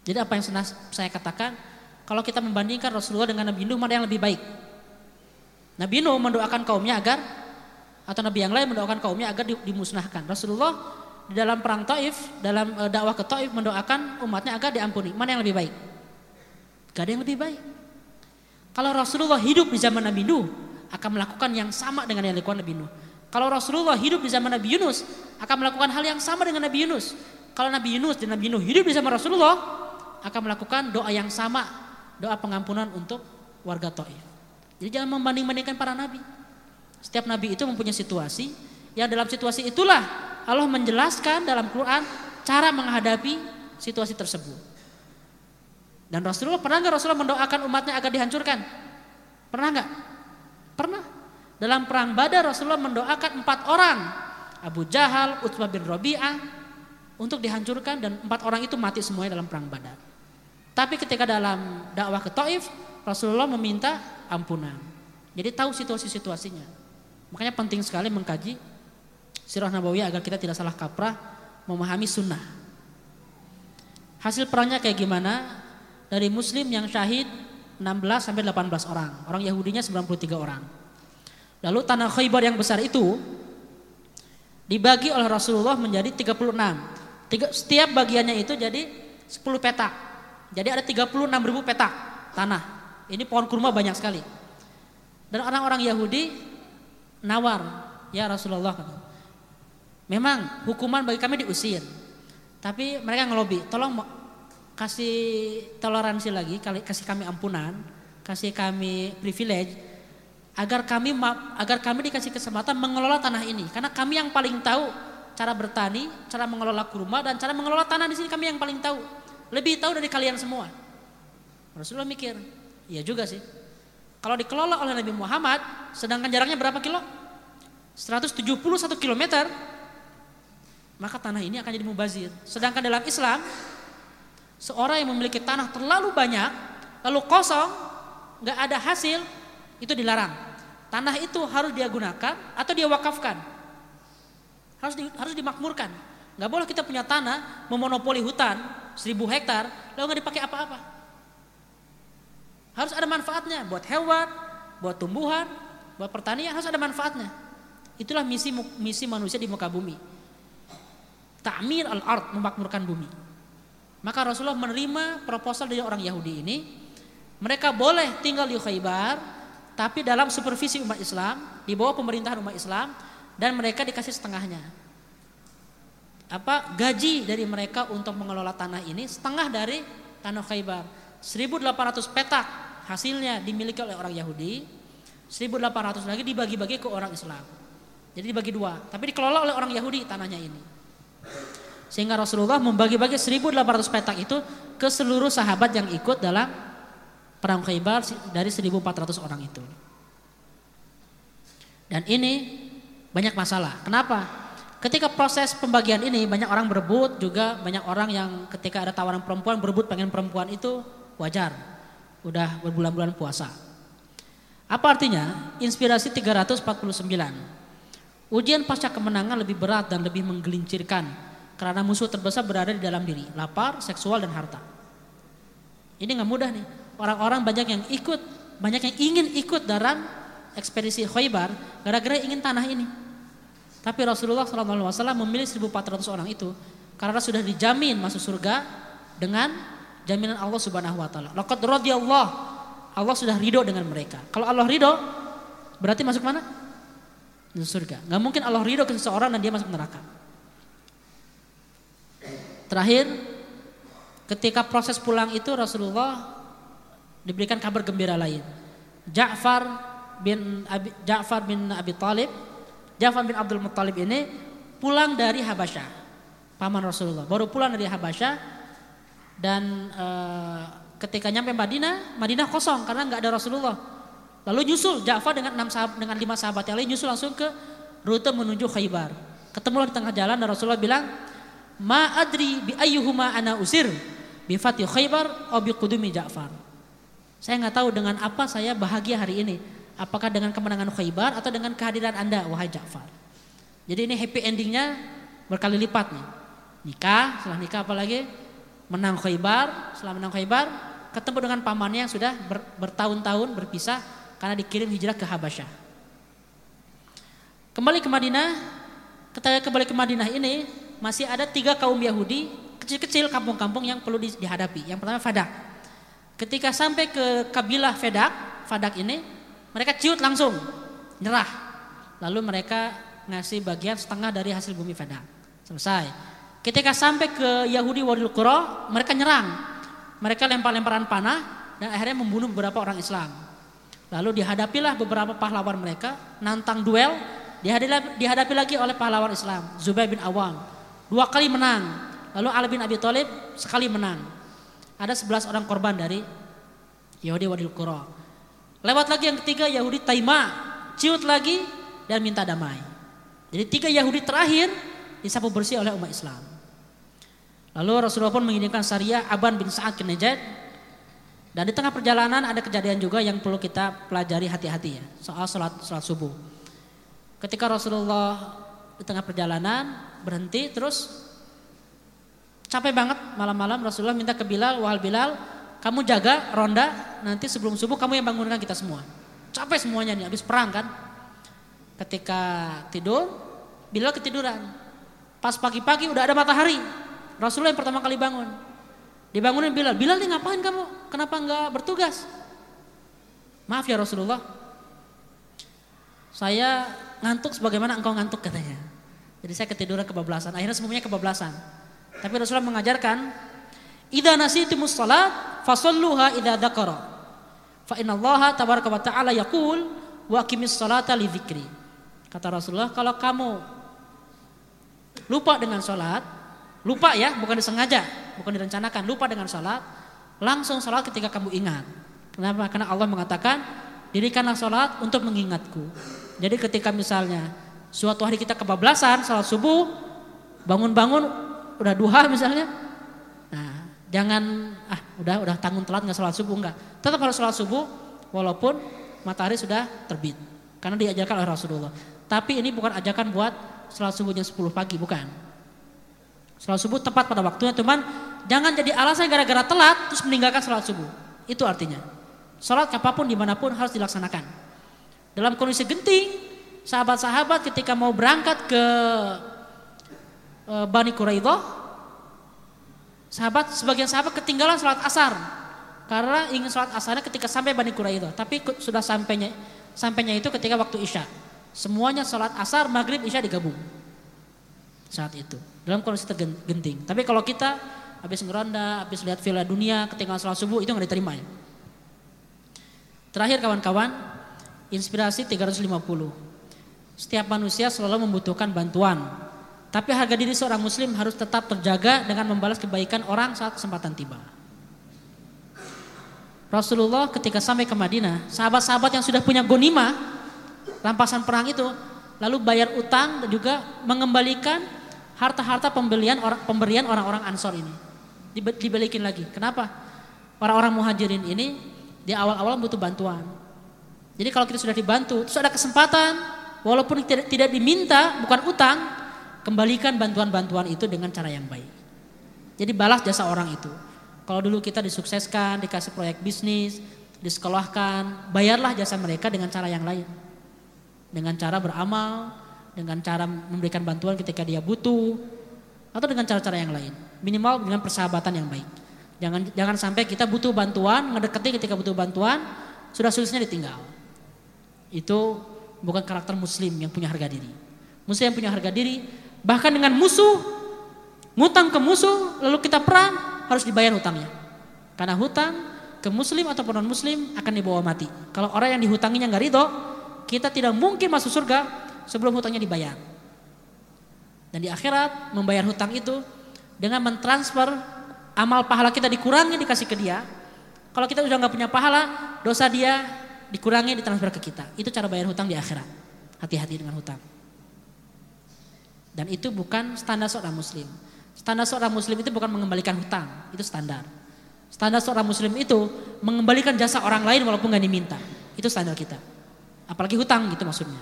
Jadi apa yang saya katakan, kalau kita membandingkan Rasulullah dengan Nabi Nuh mana yang lebih baik? Nabi Nuh mendoakan kaumnya agar atau Nabi yang lain mendoakan kaumnya agar dimusnahkan. Rasulullah di dalam perang Taif, dalam e, dakwah ke Taif mendoakan umatnya agar diampuni. Mana yang lebih baik? Gak ada yang lebih baik. Kalau Rasulullah hidup di zaman Nabi Nuh akan melakukan yang sama dengan yang dilakukan Nabi Nuh. Kalau Rasulullah hidup di zaman Nabi Yunus akan melakukan hal yang sama dengan Nabi Yunus. Kalau Nabi Yunus dan Nabi Nuh hidup di zaman Rasulullah akan melakukan doa yang sama, doa pengampunan untuk warga Taif. Jadi jangan membanding-bandingkan para nabi. Setiap nabi itu mempunyai situasi yang dalam situasi itulah Allah menjelaskan dalam Quran cara menghadapi situasi tersebut. Dan Rasulullah pernah nggak Rasulullah mendoakan umatnya agar dihancurkan? Pernah nggak? Pernah. Dalam perang Badar Rasulullah mendoakan empat orang Abu Jahal, Utbah bin Rabi'ah untuk dihancurkan dan empat orang itu mati semuanya dalam perang Badar. Tapi ketika dalam dakwah ke Taif, Rasulullah meminta ampunan. Jadi tahu situasi-situasinya. Makanya penting sekali mengkaji sirah nabawiyah agar kita tidak salah kaprah memahami sunnah. Hasil perangnya kayak gimana? Dari muslim yang syahid 16 sampai 18 orang. Orang Yahudinya 93 orang. Lalu tanah Khaybar yang besar itu dibagi oleh Rasulullah menjadi 36. setiap bagiannya itu jadi 10 petak. Jadi ada 36 ribu petak tanah. Ini pohon kurma banyak sekali. Dan orang-orang Yahudi nawar, ya Rasulullah. Memang hukuman bagi kami diusir. Tapi mereka ngelobi, tolong kasih toleransi lagi, kasih kami ampunan, kasih kami privilege agar kami agar kami dikasih kesempatan mengelola tanah ini karena kami yang paling tahu cara bertani, cara mengelola kurma dan cara mengelola tanah di sini kami yang paling tahu. Lebih tahu dari kalian semua. Rasulullah mikir, iya juga sih. Kalau dikelola oleh Nabi Muhammad, sedangkan jaraknya berapa kilo? 171 km, maka tanah ini akan jadi mubazir. Sedangkan dalam Islam, seorang yang memiliki tanah terlalu banyak, lalu kosong, nggak ada hasil, itu dilarang. Tanah itu harus dia gunakan atau dia wakafkan. Harus di, harus dimakmurkan. Nggak boleh kita punya tanah memonopoli hutan seribu hektar lalu nggak dipakai apa-apa. Harus ada manfaatnya buat hewan, buat tumbuhan, bahwa pertanian harus ada manfaatnya. Itulah misi misi manusia di muka bumi. Ta'mir al-ard, memakmurkan bumi. Maka Rasulullah menerima proposal dari orang Yahudi ini. Mereka boleh tinggal di Khaybar, tapi dalam supervisi umat Islam, di bawah pemerintahan umat Islam, dan mereka dikasih setengahnya. Apa gaji dari mereka untuk mengelola tanah ini setengah dari tanah Khaybar. 1800 petak hasilnya dimiliki oleh orang Yahudi, 1800 lagi dibagi-bagi ke orang Islam. Jadi dibagi dua, tapi dikelola oleh orang Yahudi tanahnya ini. Sehingga Rasulullah membagi-bagi 1800 petak itu ke seluruh sahabat yang ikut dalam perang Khaybar dari 1400 orang itu. Dan ini banyak masalah. Kenapa? Ketika proses pembagian ini banyak orang berebut juga banyak orang yang ketika ada tawaran perempuan berebut pengen perempuan itu wajar. Udah berbulan-bulan puasa. Apa artinya? Inspirasi 349. Ujian pasca kemenangan lebih berat dan lebih menggelincirkan karena musuh terbesar berada di dalam diri, lapar, seksual dan harta. Ini nggak mudah nih. Orang-orang banyak yang ikut, banyak yang ingin ikut dalam ekspedisi Khaybar gara-gara ingin tanah ini. Tapi Rasulullah SAW memilih 1.400 orang itu karena sudah dijamin masuk surga dengan jaminan Allah Subhanahu wa taala. Laqad radiyallahu Allah sudah ridho dengan mereka. Kalau Allah ridho berarti masuk mana? Masuk surga. Gak mungkin Allah ridho ke seseorang dan dia masuk neraka. Terakhir, ketika proses pulang itu Rasulullah diberikan kabar gembira lain. Ja'far bin Abi, Ja'far bin Abi Talib, Ja'far bin Abdul Muttalib ini pulang dari Habasyah, paman Rasulullah. Baru pulang dari Habasyah dan e, ketika nyampe Madinah, Madinah kosong karena nggak ada Rasulullah. Lalu nyusul Ja'far dengan enam sahabat, dengan lima sahabat yang lain nyusul langsung ke rute menuju Khaybar. Ketemu di tengah jalan dan Rasulullah bilang, "Ma adri bi ayyuhuma ana usir, bi fatih Khaybar atau bi qudumi Ja'far." Saya nggak tahu dengan apa saya bahagia hari ini. Apakah dengan kemenangan Khaybar atau dengan kehadiran Anda wahai Ja'far. Jadi ini happy endingnya berkali lipat nih. Nikah, setelah nikah apalagi menang Khaybar, setelah menang Khaybar ketemu dengan pamannya yang sudah ber, bertahun-tahun berpisah karena dikirim hijrah ke Habasyah. Kembali ke Madinah, ketika kembali ke Madinah ini masih ada tiga kaum Yahudi kecil-kecil kampung-kampung yang perlu dihadapi. Yang pertama Fadak. Ketika sampai ke kabilah Fadak, Fadak ini mereka ciut langsung, nyerah. Lalu mereka ngasih bagian setengah dari hasil bumi Fadak. Selesai. Ketika sampai ke Yahudi Wadil Qura, mereka nyerang. Mereka lempar-lemparan panah dan akhirnya membunuh beberapa orang Islam. Lalu dihadapilah beberapa pahlawan mereka, nantang duel, dihadapi lagi oleh pahlawan Islam, Zubair bin Awam. Dua kali menang. Lalu Ali bin Abi Thalib sekali menang. Ada 11 orang korban dari Yahudi Wadil Qura. Lewat lagi yang ketiga Yahudi Taima, ciut lagi dan minta damai. Jadi tiga Yahudi terakhir disapu bersih oleh umat Islam. Lalu Rasulullah pun mengirimkan Sariyah Aban bin Sa'ad ke. Dan di tengah perjalanan ada kejadian juga yang perlu kita pelajari hati-hati ya. Soal sholat, sholat subuh. Ketika Rasulullah di tengah perjalanan berhenti terus capek banget malam-malam Rasulullah minta ke Bilal, wahal Bilal, kamu jaga ronda nanti sebelum subuh kamu yang bangunkan kita semua. Capek semuanya nih, habis perang kan. Ketika tidur, Bilal ketiduran. Pas pagi-pagi udah ada matahari, Rasulullah yang pertama kali bangun. Dibangunin Bilal. Bilal nih ngapain kamu? Kenapa nggak bertugas? Maaf ya Rasulullah. Saya ngantuk sebagaimana engkau ngantuk katanya. Jadi saya ketiduran kebablasan. Akhirnya semuanya kebablasan. Tapi Rasulullah mengajarkan, "Idza nasitimus salat fasalluha idza dzakara." Fa innallaha tabaraka wa ta'ala yaqul wa aqimis salata li dzikri. Kata Rasulullah, kalau kamu lupa dengan salat, Lupa ya, bukan disengaja, bukan direncanakan. Lupa dengan sholat, langsung sholat ketika kamu ingat. Kenapa? Karena Allah mengatakan, dirikanlah sholat untuk mengingatku. Jadi ketika misalnya suatu hari kita kebablasan, sholat subuh, bangun-bangun, udah duha misalnya, nah jangan ah udah udah tanggung telat nggak sholat subuh enggak. Tetap harus sholat subuh walaupun matahari sudah terbit. Karena diajarkan oleh Rasulullah. Tapi ini bukan ajakan buat sholat subuhnya 10 pagi, bukan. Sholat subuh tepat pada waktunya, teman. Jangan jadi alasan gara-gara telat terus meninggalkan sholat subuh. Itu artinya. Sholat apa pun di mana pun harus dilaksanakan. Dalam kondisi genting, sahabat-sahabat ketika mau berangkat ke Bani Quraidah, sahabat sebagian sahabat ketinggalan sholat asar karena ingin sholat asarnya ketika sampai Bani Quraidah, tapi sudah sampainya sampainya itu ketika waktu isya. Semuanya sholat asar, maghrib, isya digabung saat itu dalam kondisi tergenting. Tapi kalau kita habis ngeronda, habis lihat villa dunia, ketinggalan sholat subuh itu nggak diterima ya. Terakhir kawan-kawan, inspirasi 350. Setiap manusia selalu membutuhkan bantuan. Tapi harga diri seorang muslim harus tetap terjaga dengan membalas kebaikan orang saat kesempatan tiba. Rasulullah ketika sampai ke Madinah, sahabat-sahabat yang sudah punya gonima, rampasan perang itu, lalu bayar utang dan juga mengembalikan harta-harta pembelian orang pemberian orang-orang Ansor ini. Dibalikin lagi. Kenapa? Orang-orang muhajirin ini di awal-awal butuh bantuan. Jadi kalau kita sudah dibantu, terus ada kesempatan, walaupun tidak, tidak diminta, bukan utang, kembalikan bantuan-bantuan itu dengan cara yang baik. Jadi balas jasa orang itu. Kalau dulu kita disukseskan, dikasih proyek bisnis, disekolahkan, bayarlah jasa mereka dengan cara yang lain. Dengan cara beramal, dengan cara memberikan bantuan ketika dia butuh, atau dengan cara-cara yang lain. Minimal dengan persahabatan yang baik. Jangan jangan sampai kita butuh bantuan, ngedeketi ketika butuh bantuan, sudah sulisnya ditinggal. Itu bukan karakter muslim yang punya harga diri. Muslim yang punya harga diri, bahkan dengan musuh, ngutang ke musuh, lalu kita perang, harus dibayar hutangnya. Karena hutang ke muslim atau non muslim akan dibawa mati. Kalau orang yang dihutanginya nggak ridho, kita tidak mungkin masuk surga sebelum hutangnya dibayar. Dan di akhirat membayar hutang itu dengan mentransfer amal pahala kita dikurangi dikasih ke dia. Kalau kita sudah nggak punya pahala, dosa dia dikurangi ditransfer ke kita. Itu cara bayar hutang di akhirat. Hati-hati dengan hutang. Dan itu bukan standar seorang muslim. Standar seorang muslim itu bukan mengembalikan hutang, itu standar. Standar seorang muslim itu mengembalikan jasa orang lain walaupun nggak diminta. Itu standar kita. Apalagi hutang gitu maksudnya.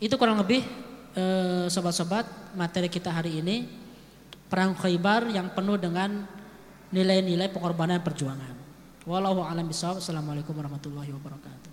Itu kurang lebih eh, sobat-sobat materi kita hari ini perang Khaybar yang penuh dengan nilai-nilai pengorbanan perjuangan. Wallahu a'lam bishawab. Assalamualaikum warahmatullahi wabarakatuh.